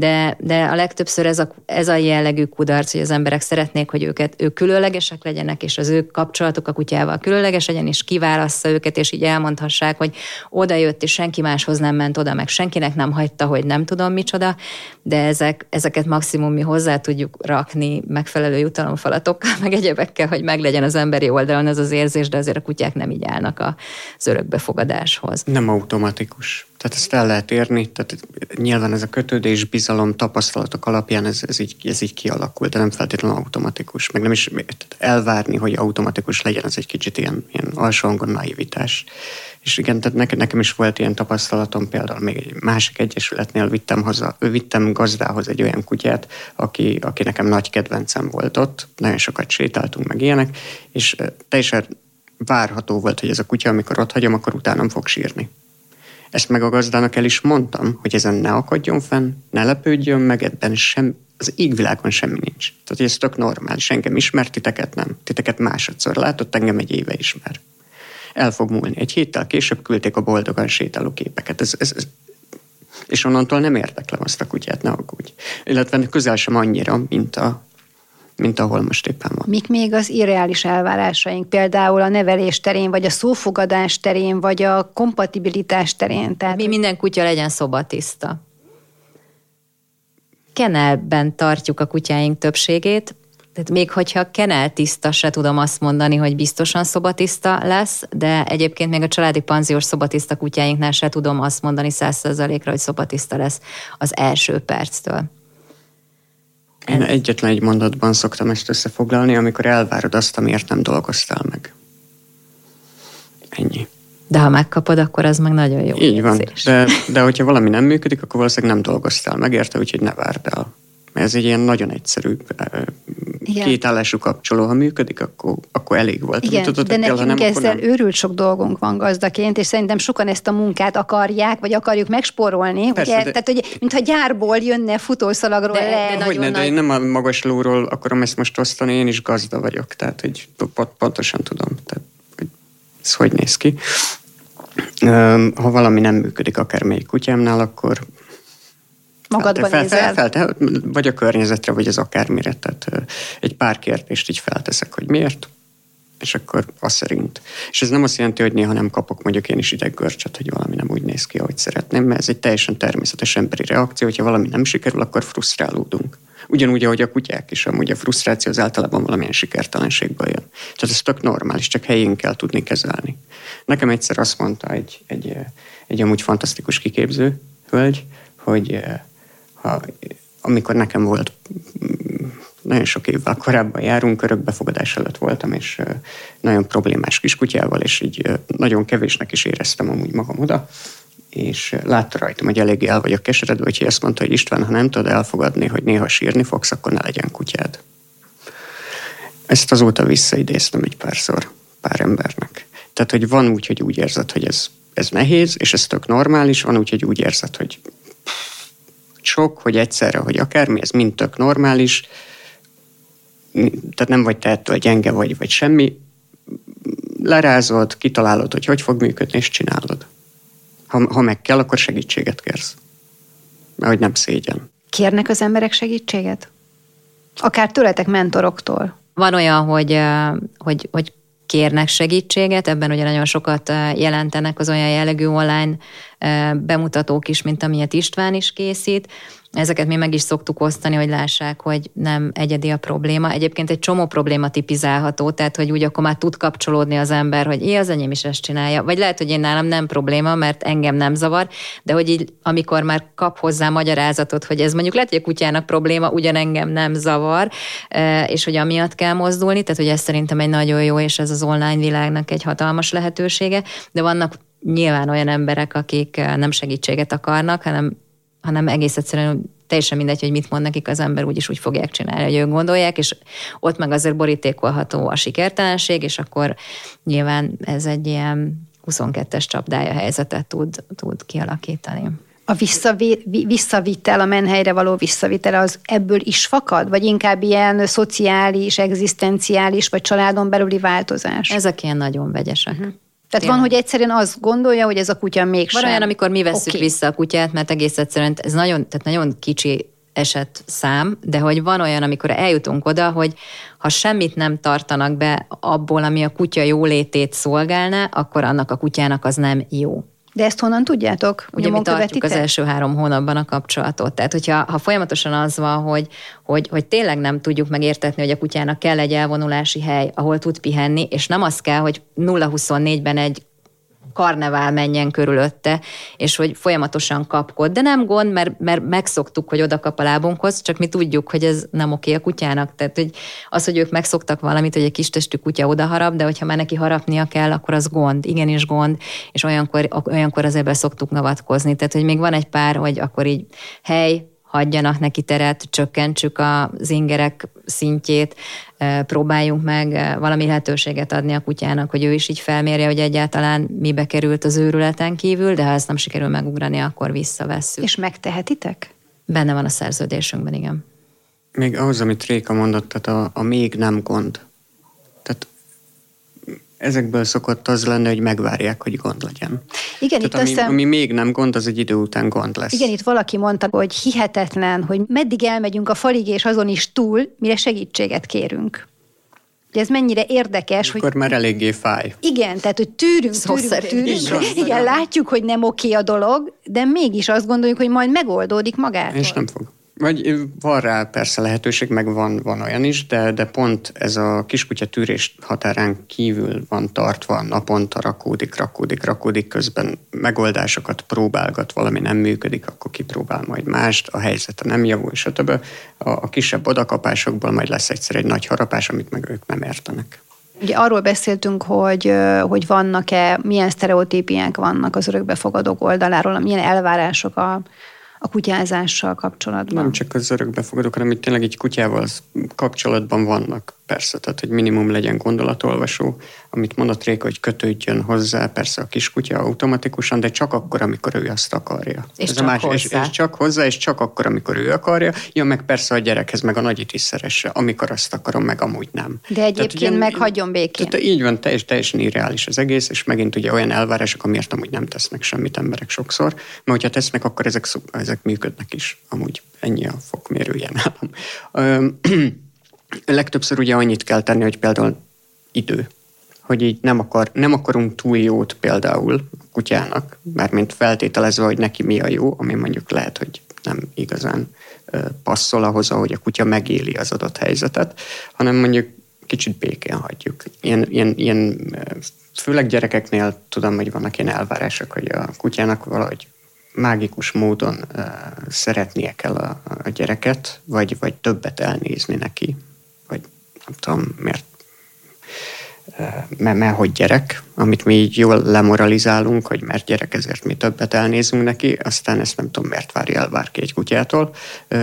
de, de a legtöbbször ez a, ez a jellegű kudarc, hogy az emberek szeretnék, hogy őket, ők különlegesek legyenek, és az ő kapcsolatuk a kutyával különleges legyen, és kiválassza őket, és így elmondhassák, hogy oda jött, és senki máshoz nem ment oda, meg senkinek nem hagyta, hogy nem tudom micsoda, de ezek, ezeket maximum mi hozzá tudjuk rakni megfelelő jutalomfalatokkal, meg egyebekkel, hogy meglegyen az emberi oldalon ez az érzés, de azért a kutyák nem így állnak az örökbefogadáshoz. Nem automatikus. Tehát ezt el lehet érni, tehát nyilván ez a kötődés, bizalom, tapasztalatok alapján ez, ez, így, ez így kialakul, de nem feltétlenül automatikus. Meg nem is elvárni, hogy automatikus legyen, az egy kicsit ilyen, ilyen alsó hangon naivitás. És igen, tehát nekem, nekem is volt ilyen tapasztalatom, például még egy másik egyesületnél vittem, haza, vittem gazdához egy olyan kutyát, aki, aki nekem nagy kedvencem volt ott, nagyon sokat sétáltunk meg ilyenek, és teljesen várható volt, hogy ez a kutya, amikor ott hagyom, akkor utána fog sírni. Ezt meg a gazdának el is mondtam, hogy ezen ne akadjon fenn, ne lepődjön meg, ebben sem, az égvilágon semmi nincs. Tehát, ez tök normális. Engem ismer, titeket nem. Titeket másodszor látott, engem egy éve ismer. El fog múlni. Egy héttel később küldték a boldogan sétáló képeket. Ez, ez, ez, és onnantól nem érdeklem azt a kutyát, ne aggódj. Illetve közel sem annyira, mint a mint ahol most éppen van. Mik még az irreális elvárásaink, például a nevelés terén, vagy a szófogadás terén, vagy a kompatibilitás terén? Tehát... Mi minden kutya legyen szobatiszta. Kenelben tartjuk a kutyáink többségét, Tehát még hogyha kenel tiszta, se tudom azt mondani, hogy biztosan szobatiszta lesz, de egyébként még a családi panziós szobatiszta kutyáinknál se tudom azt mondani százszerzalékra, hogy szobatiszta lesz az első perctől. Én egyetlen egy mondatban szoktam ezt összefoglalni, amikor elvárod azt, amiért nem dolgoztál meg. Ennyi. De ha megkapod, akkor az meg nagyon jó. Így van, de, de hogyha valami nem működik, akkor valószínűleg nem dolgoztál meg érte, úgyhogy ne várd el. Mert ez egy ilyen nagyon egyszerű Igen. két állású kapcsoló, ha működik, akkor, akkor elég volt. Igen, tudod, de nekünk kell, nem, ezzel nem. őrült sok dolgunk van gazdaként, és szerintem sokan ezt a munkát akarják, vagy akarjuk megspórolni. Persze, ugye? De... Tehát, hogy mintha gyárból jönne futószalagról de, le. De, hogy ne, de én nem a magas lóról akarom ezt most osztani, én is gazda vagyok, tehát hogy pontosan tudom, tehát, hogy ez hogy néz ki. Ha valami nem működik akármelyik kutyámnál, akkor magadban fel, nézel. Fel, fel, vagy a környezetre, vagy az akármire. Tehát egy pár kérdést így felteszek, hogy miért, és akkor az szerint. És ez nem azt jelenti, hogy néha nem kapok mondjuk én is ideggörcsöt, hogy valami nem úgy néz ki, ahogy szeretném, mert ez egy teljesen természetes emberi reakció, hogyha valami nem sikerül, akkor frusztrálódunk. Ugyanúgy, ahogy a kutyák is, amúgy a frusztráció az általában valamilyen sikertelenségből jön. Tehát ez tök normális, csak helyén kell tudni kezelni. Nekem egyszer azt mondta egy, egy, egy amúgy fantasztikus kiképző hölgy, hogy ha, amikor nekem volt nagyon sok évvel korábban járunk, örökbefogadás előtt voltam, és nagyon problémás kiskutyával, és így nagyon kevésnek is éreztem amúgy magam oda, és látta rajtam, hogy eléggé el vagyok keseredve, hogy azt mondta, hogy István, ha nem tudod elfogadni, hogy néha sírni fogsz, akkor ne legyen kutyád. Ezt azóta visszaidéztem egy párszor pár embernek. Tehát, hogy van úgy, hogy úgy érzed, hogy ez, ez nehéz, és ez tök normális, van úgy, hogy úgy érzed, hogy sok, hogy egyszerre, hogy akármi, ez mind tök normális, tehát nem vagy te ettől gyenge vagy, vagy semmi, lerázod, kitalálod, hogy hogy fog működni, és csinálod. Ha, ha meg kell, akkor segítséget kérsz. Mert hogy nem szégyen. Kérnek az emberek segítséget? Akár tőletek mentoroktól? Van olyan, hogy, hogy, hogy kérnek segítséget, ebben ugye nagyon sokat jelentenek az olyan jellegű online bemutatók is, mint amilyet István is készít, Ezeket mi meg is szoktuk osztani, hogy lássák, hogy nem egyedi a probléma. Egyébként egy csomó probléma tipizálható, tehát hogy úgy akkor már tud kapcsolódni az ember, hogy én az enyém is ezt csinálja. Vagy lehet, hogy én nálam nem probléma, mert engem nem zavar, de hogy így, amikor már kap hozzá magyarázatot, hogy ez mondjuk lehet, hogy a kutyának probléma, ugyan engem nem zavar, e, és hogy amiatt kell mozdulni, tehát hogy ez szerintem egy nagyon jó, és ez az online világnak egy hatalmas lehetősége, de vannak nyilván olyan emberek, akik nem segítséget akarnak, hanem hanem egész egyszerűen teljesen mindegy, hogy mit mond nekik az ember, úgyis úgy fogják csinálni, hogy ők gondolják, és ott meg azért borítékolható a sikertelenség, és akkor nyilván ez egy ilyen 22-es csapdája helyzetet tud, tud kialakítani. A visszavi, visszavitel, a menhelyre való visszavitel az ebből is fakad? Vagy inkább ilyen szociális, egzisztenciális, vagy családon belüli változás? Ezek ilyen nagyon vegyesek. Uh-huh. Tehát Tényleg. van, hogy egyszerűen azt gondolja, hogy ez a kutya mégsem. Van olyan, amikor mi veszük okay. vissza a kutyát, mert egész egyszerűen ez nagyon, tehát nagyon kicsi eset szám, de hogy van olyan, amikor eljutunk oda, hogy ha semmit nem tartanak be abból, ami a kutya jólétét szolgálná, akkor annak a kutyának az nem jó. De ezt honnan tudjátok? Ugye mi tartjuk az első három hónapban a kapcsolatot. Tehát, hogyha ha folyamatosan az van, hogy, hogy, hogy tényleg nem tudjuk megértetni, hogy a kutyának kell egy elvonulási hely, ahol tud pihenni, és nem az kell, hogy 0-24-ben egy karnevál menjen körülötte, és hogy folyamatosan kapkod. De nem gond, mert, mert megszoktuk, hogy oda kap a lábunkhoz, csak mi tudjuk, hogy ez nem oké a kutyának. Tehát hogy az, hogy ők megszoktak valamit, hogy egy kis testű kutya oda harap, de hogyha már neki harapnia kell, akkor az gond, igenis gond, és olyankor, olyankor azért be szoktuk navatkozni. Tehát, hogy még van egy pár, hogy akkor így hely, hagyjanak neki teret, csökkentsük az ingerek szintjét, próbáljunk meg valami lehetőséget adni a kutyának, hogy ő is így felmérje, hogy egyáltalán mibe került az őrületen kívül, de ha ezt nem sikerül megugrani, akkor visszavesszük. És megtehetitek? Benne van a szerződésünkben, igen. Még ahhoz, amit Réka mondott, tehát a, a még nem gond. Tehát ezekből szokott az lenni, hogy megvárják, hogy gond legyen. Igen, Tehát itt ami, aztán... ami még nem gond, az egy idő után gond lesz. Igen, itt valaki mondta, hogy hihetetlen, hogy meddig elmegyünk a falig, és azon is túl, mire segítséget kérünk. Ugye ez mennyire érdekes, Akkor hogy... már eléggé fáj. Igen, tehát hogy tűrünk, Szó tűrünk, tűrünk. Igen, látjuk, hogy nem oké a dolog, de mégis azt gondoljuk, hogy majd megoldódik magától. És nem fog. Vagy van rá persze lehetőség, meg van, van olyan is, de, de pont ez a kiskutya tűrés határán kívül van tartva, naponta rakódik, rakódik, rakódik, közben megoldásokat próbálgat, valami nem működik, akkor kipróbál majd mást, a helyzete nem javul, stb. A, a kisebb odakapásokból majd lesz egyszer egy nagy harapás, amit meg ők nem értenek. Ugye arról beszéltünk, hogy, hogy vannak-e, milyen sztereotípiák vannak az örökbefogadók oldaláról, milyen elvárások a, a kutyázással kapcsolatban? Nem csak az örökbefogadók, hanem itt tényleg egy kutyával kapcsolatban vannak persze, tehát hogy minimum legyen gondolatolvasó, amit mondott Réka, hogy kötődjön hozzá persze a kiskutya automatikusan, de csak akkor, amikor ő azt akarja. És Ez csak a más, hozzá. És, és csak hozzá, és csak akkor, amikor ő akarja. Ja, meg persze a gyerekhez, meg a nagyit is szeresse, amikor azt akarom, meg amúgy nem. De egyébként tehát, meg hagyjon békén. Tehát így van, teljes, teljesen irreális az egész, és megint ugye olyan elvárások, amiért amúgy nem tesznek semmit emberek sokszor, mert hogyha tesznek, akkor ezek, ezek működnek is. Amúgy ennyi a fokmérője nálam. legtöbbször ugye annyit kell tenni, hogy például idő. Hogy így nem, akar, nem akarunk túl jót például a kutyának, mert mint feltételezve, hogy neki mi a jó, ami mondjuk lehet, hogy nem igazán passzol ahhoz, ahogy a kutya megéli az adott helyzetet, hanem mondjuk kicsit békén hagyjuk. Ilyen, ilyen, ilyen főleg gyerekeknél tudom, hogy vannak ilyen elvárások, hogy a kutyának valahogy mágikus módon uh, szeretnie kell a, a gyereket, vagy, vagy többet elnézni neki, nem tudom miért, mert, mert hogy gyerek, amit mi így jól lemoralizálunk, hogy mert gyerek, ezért mi többet elnézünk neki, aztán ezt nem tudom, miért várja el bárki egy kutyától.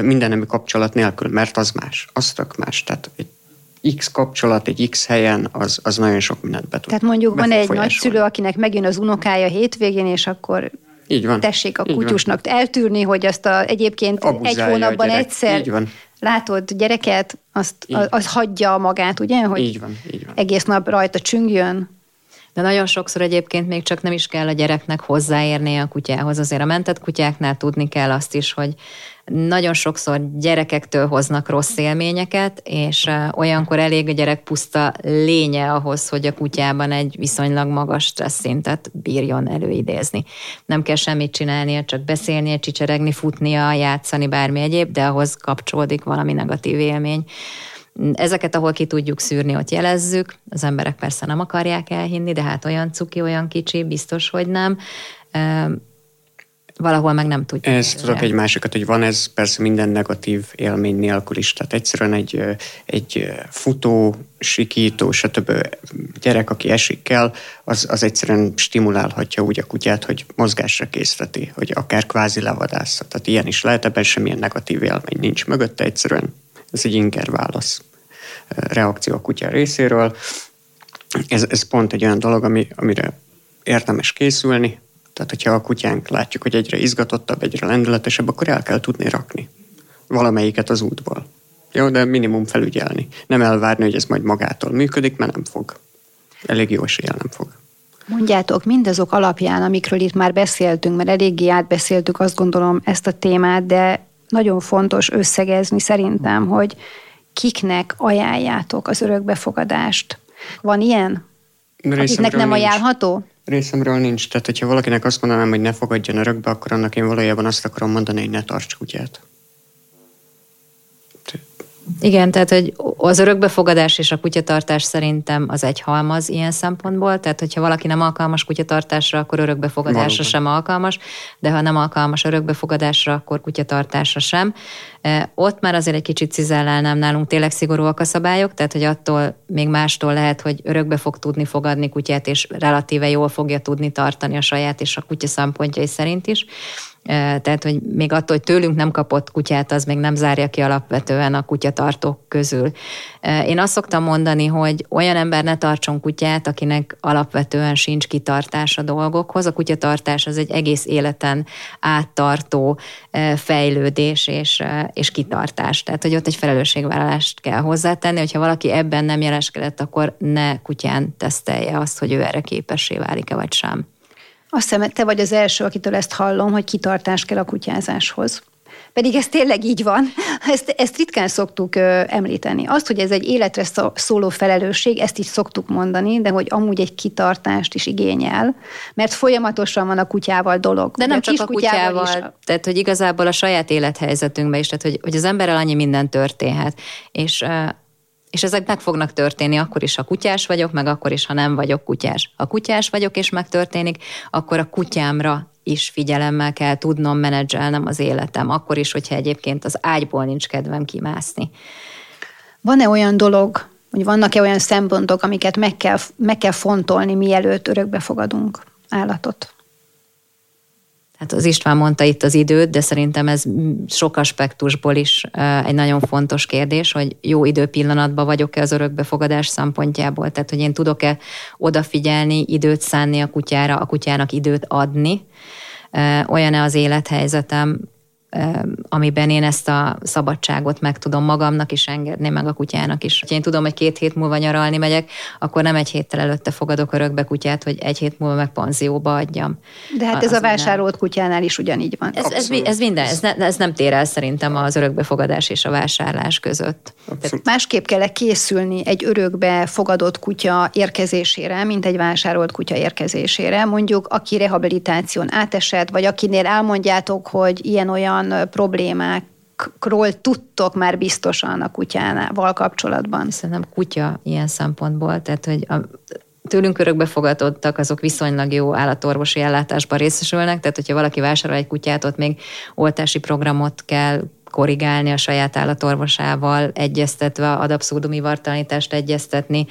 Minden nemi kapcsolat nélkül, mert az más, az tök más. Tehát egy X kapcsolat egy X helyen, az, az nagyon sok mindent be tud. Tehát mondjuk van egy nagyszülő, akinek megjön az unokája hétvégén, és akkor így van. tessék a kutyusnak van. eltűrni, hogy azt a, egyébként Abuzálja egy hónapban egyszer látod gyereket, azt, az, az hagyja magát, ugye? Hogy így van, így van. Egész nap rajta csüngjön. De nagyon sokszor egyébként még csak nem is kell a gyereknek hozzáérnie a kutyához. Azért a mentett kutyáknál tudni kell azt is, hogy nagyon sokszor gyerekektől hoznak rossz élményeket, és olyankor elég a gyerek puszta lénye ahhoz, hogy a kutyában egy viszonylag magas stressz szintet bírjon előidézni. Nem kell semmit csinálnia, csak beszélnie, csicseregni, futnia, játszani, bármi egyéb, de ahhoz kapcsolódik valami negatív élmény. Ezeket, ahol ki tudjuk szűrni, ott jelezzük. Az emberek persze nem akarják elhinni, de hát olyan cuki, olyan kicsi, biztos, hogy nem valahol meg nem tudjuk. Ez tudok egy másikat, hogy van ez persze minden negatív élmény nélkül is. Tehát egyszerűen egy, egy futó, sikító, stb. gyerek, aki esik kell, az, az egyszerűen stimulálhatja úgy a kutyát, hogy mozgásra készíteti, hogy akár kvázi levadásza. Tehát ilyen is lehet, ebben semmilyen negatív élmény nincs mögötte, egyszerűen ez egy inger válasz reakció a kutya részéről. Ez, ez pont egy olyan dolog, ami, amire érdemes készülni, tehát, hogyha a kutyánk látjuk, hogy egyre izgatottabb, egyre lendületesebb, akkor el kell tudni rakni valamelyiket az útból. Jó, de minimum felügyelni. Nem elvárni, hogy ez majd magától működik, mert nem fog. Elég jó eséllyel nem fog. Mondjátok, mindazok alapján, amikről itt már beszéltünk, mert eléggé átbeszéltük azt gondolom ezt a témát, de nagyon fontos összegezni szerintem, hogy kiknek ajánljátok az örökbefogadást. Van ilyen? Akiknek nem nincs. ajánlható? Részemről nincs. Tehát, hogyha valakinek azt mondanám, hogy ne fogadjon örökbe, akkor annak én valójában azt akarom mondani, hogy ne tarts kutyát. Igen, tehát hogy az örökbefogadás és a kutyatartás szerintem az egy halmaz ilyen szempontból, tehát hogyha valaki nem alkalmas kutyatartásra, akkor örökbefogadásra Valóban. sem alkalmas, de ha nem alkalmas örökbefogadásra, akkor kutyatartásra sem. E, ott már azért egy kicsit cizellálnám nálunk, tényleg szigorúak a szabályok, tehát hogy attól még mástól lehet, hogy örökbe fog tudni fogadni kutyát, és relatíve jól fogja tudni tartani a saját és a kutya szempontjai szerint is tehát, hogy még attól, hogy tőlünk nem kapott kutyát, az még nem zárja ki alapvetően a kutyatartók közül. Én azt szoktam mondani, hogy olyan ember ne tartson kutyát, akinek alapvetően sincs kitartás a dolgokhoz. A kutyatartás az egy egész életen áttartó fejlődés és, és kitartás. Tehát, hogy ott egy felelősségvállalást kell hozzátenni, hogyha valaki ebben nem jeleskedett, akkor ne kutyán tesztelje azt, hogy ő erre képessé válik-e vagy sem. Azt hiszem, te vagy az első, akitől ezt hallom, hogy kitartás kell a kutyázáshoz. Pedig ez tényleg így van. Ezt, ezt ritkán szoktuk ö, említeni. Azt, hogy ez egy életre szóló felelősség, ezt is szoktuk mondani, de hogy amúgy egy kitartást is igényel, mert folyamatosan van a kutyával dolog. De nem a csak a kutyával, is. tehát hogy igazából a saját élethelyzetünkben is, tehát hogy, hogy az emberrel annyi minden történhet. És és ezek meg fognak történni akkor is, ha kutyás vagyok, meg akkor is, ha nem vagyok kutyás. Ha kutyás vagyok és megtörténik, akkor a kutyámra is figyelemmel kell tudnom menedzselnem az életem, akkor is, hogyha egyébként az ágyból nincs kedvem kimászni. Van-e olyan dolog, hogy vannak-e olyan szempontok, amiket meg kell, meg kell fontolni, mielőtt örökbe fogadunk állatot? Hát az István mondta itt az időt, de szerintem ez sok aspektusból is egy nagyon fontos kérdés, hogy jó időpillanatban vagyok-e az örökbefogadás szempontjából. Tehát, hogy én tudok-e odafigyelni, időt szánni a kutyára, a kutyának időt adni. Olyan-e az élethelyzetem, amiben én ezt a szabadságot meg tudom magamnak is engedni, meg a kutyának is. Ha én tudom, hogy két hét múlva nyaralni megyek, akkor nem egy héttel előtte fogadok örökbe kutyát, hogy egy hét múlva meg panzióba adjam. De hát ez a vásárolt minden. kutyánál is ugyanígy van. Ez, ez, ez minden, ez, ne, ez nem tér el szerintem az örökbefogadás és a vásárlás között. Tehát másképp kell készülni egy örökbe fogadott kutya érkezésére, mint egy vásárolt kutya érkezésére. Mondjuk, aki rehabilitáción átesett, vagy akinél elmondjátok, hogy ilyen-olyan olyan problémákról tudtok már biztosan a kutyával kapcsolatban? Szerintem kutya ilyen szempontból, tehát hogy a, tőlünk örökbe fogadottak, azok viszonylag jó állatorvosi ellátásban részesülnek, tehát hogyha valaki vásárol egy kutyát, ott még oltási programot kell korrigálni a saját állatorvosával, egyeztetve, ad abszurdumi vartalanítást egyeztetni,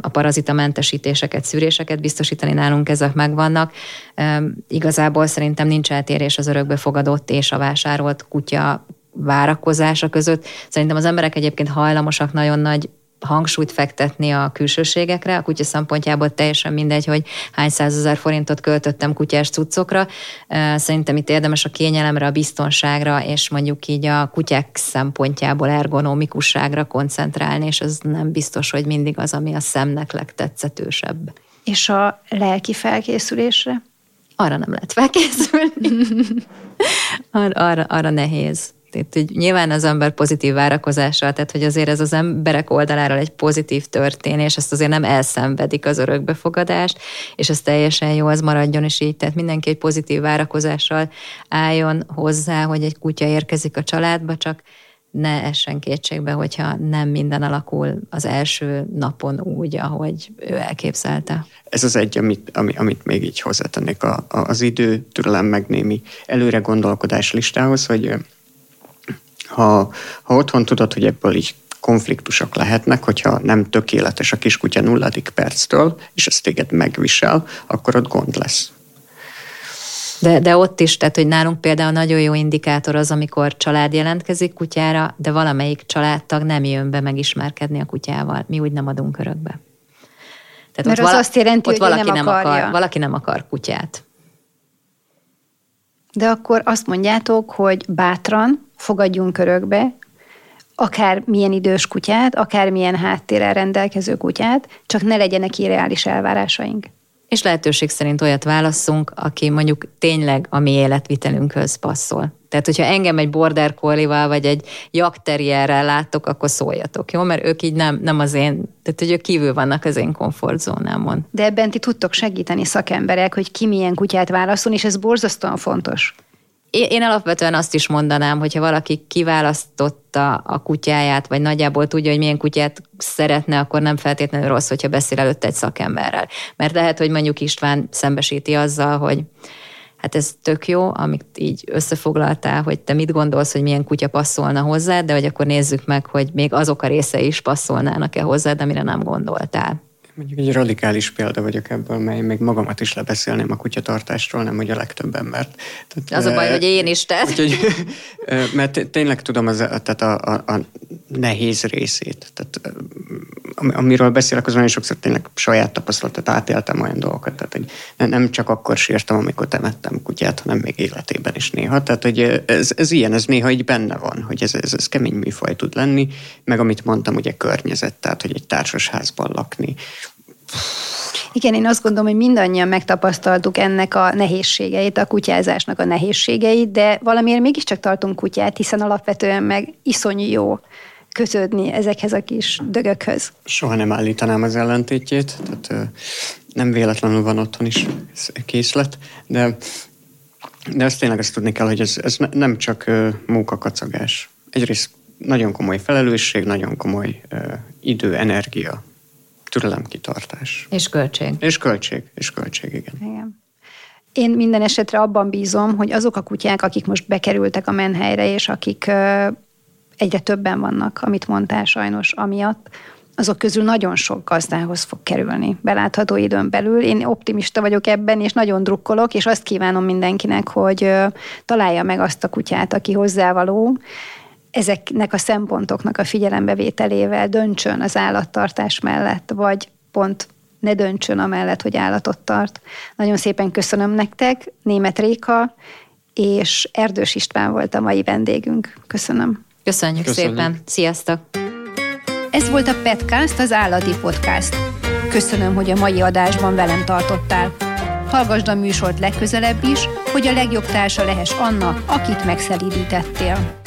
a parazitamentesítéseket, szűréseket biztosítani, nálunk ezek megvannak. Igazából szerintem nincs eltérés az örökbefogadott és a vásárolt kutya várakozása között. Szerintem az emberek egyébként hajlamosak nagyon nagy hangsúlyt fektetni a külsőségekre. A kutya szempontjából teljesen mindegy, hogy hány százezer forintot költöttem kutyás cuccokra. Szerintem itt érdemes a kényelemre, a biztonságra, és mondjuk így a kutyák szempontjából ergonomikusságra koncentrálni, és ez nem biztos, hogy mindig az, ami a szemnek legtetszetősebb. És a lelki felkészülésre? Arra nem lehet felkészülni. arra, arra, arra nehéz. Itt így nyilván az ember pozitív várakozással, tehát hogy azért ez az emberek oldaláról egy pozitív történés, ezt azért nem elszenvedik az örökbefogadást, és ez teljesen jó, az maradjon is így. Tehát mindenki egy pozitív várakozással álljon hozzá, hogy egy kutya érkezik a családba, csak ne essen kétségbe, hogyha nem minden alakul az első napon úgy, ahogy ő elképzelte. Ez az egy, amit, ami, amit még így hozzátennék a, a, az idő, türelem, meg némi előre gondolkodás listához, hogy ha, ha otthon tudod, hogy ebből így konfliktusok lehetnek, hogyha nem tökéletes a kiskutya nulladik perctől, és ez téged megvisel, akkor ott gond lesz. De, de ott is, tehát hogy nálunk például nagyon jó indikátor az, amikor család jelentkezik kutyára, de valamelyik családtag nem jön be megismerkedni a kutyával. Mi úgy nem adunk örökbe. Tehát Mert ott az vala, azt jelenti, ott hogy valaki nem, nem akar, valaki nem akar kutyát. De akkor azt mondjátok, hogy bátran fogadjunk örökbe, akár milyen idős kutyát, akár milyen háttérrel rendelkező kutyát, csak ne legyenek irreális elvárásaink. És lehetőség szerint olyat válasszunk, aki mondjuk tényleg a mi életvitelünkhöz passzol. Tehát, hogyha engem egy border collie vagy egy jakterierrel láttok, akkor szóljatok, jó? Mert ők így nem, nem az én, tehát hogy ők kívül vannak az én komfortzónámon. De ebben ti tudtok segíteni szakemberek, hogy ki milyen kutyát válaszol, és ez borzasztóan fontos. Én alapvetően azt is mondanám, hogyha valaki kiválasztotta a kutyáját, vagy nagyjából tudja, hogy milyen kutyát szeretne, akkor nem feltétlenül rossz, hogyha beszél előtte egy szakemberrel. Mert lehet, hogy mondjuk István szembesíti azzal, hogy hát ez tök jó, amit így összefoglaltál, hogy te mit gondolsz, hogy milyen kutya passzolna hozzá, de hogy akkor nézzük meg, hogy még azok a részei is passzolnának-e hozzád, amire nem gondoltál. Mondjuk egy radikális példa vagyok ebből, mely még magamat is lebeszélném a kutyatartásról, nem hogy a legtöbb embert. Tehát, az a baj, hogy én is tehát. Úgyhogy, mert tényleg tudom az, tehát a, a, a nehéz részét. Tehát, amiről beszélek, az nagyon sokszor tényleg saját tapasztalatot átéltem olyan dolgokat. Tehát, hogy nem csak akkor sírtam, amikor temettem kutyát, hanem még életében is néha. Tehát, hogy ez, ez ilyen, ez néha így benne van, hogy ez, ez, ez kemény műfaj tud lenni, meg amit mondtam, ugye környezet, tehát, hogy egy társasházban lakni, Igen, én azt gondolom, hogy mindannyian megtapasztaltuk ennek a nehézségeit, a kutyázásnak a nehézségeit, de valamiért mégiscsak tartunk kutyát, hiszen alapvetően meg iszonyú jó kötődni ezekhez a kis dögökhöz. Soha nem állítanám az ellentétjét, tehát nem véletlenül van otthon is készlet, de, de azt tényleg azt tudni kell, hogy ez, ez nem csak munkakacagás. Egyrészt nagyon komoly felelősség, nagyon komoly idő, energia, türelem, kitartás. És költség. És költség, és költség, igen. igen. Én minden esetre abban bízom, hogy azok a kutyák, akik most bekerültek a menhelyre, és akik egyre többen vannak, amit mondtál sajnos amiatt, azok közül nagyon sok gazdához fog kerülni belátható időn belül. Én optimista vagyok ebben, és nagyon drukkolok, és azt kívánom mindenkinek, hogy találja meg azt a kutyát, aki hozzávaló, ezeknek a szempontoknak a figyelembevételével döntsön az állattartás mellett, vagy pont ne döntsön amellett, hogy állatot tart. Nagyon szépen köszönöm nektek, Német Réka és Erdős István volt a mai vendégünk. Köszönöm. Köszönjük, Köszönjük. szépen. Sziasztok! Ez volt a Petcast, az állati podcast. Köszönöm, hogy a mai adásban velem tartottál. Hallgasd a műsort legközelebb is, hogy a legjobb társa lehess annak, akit megszelídítettél.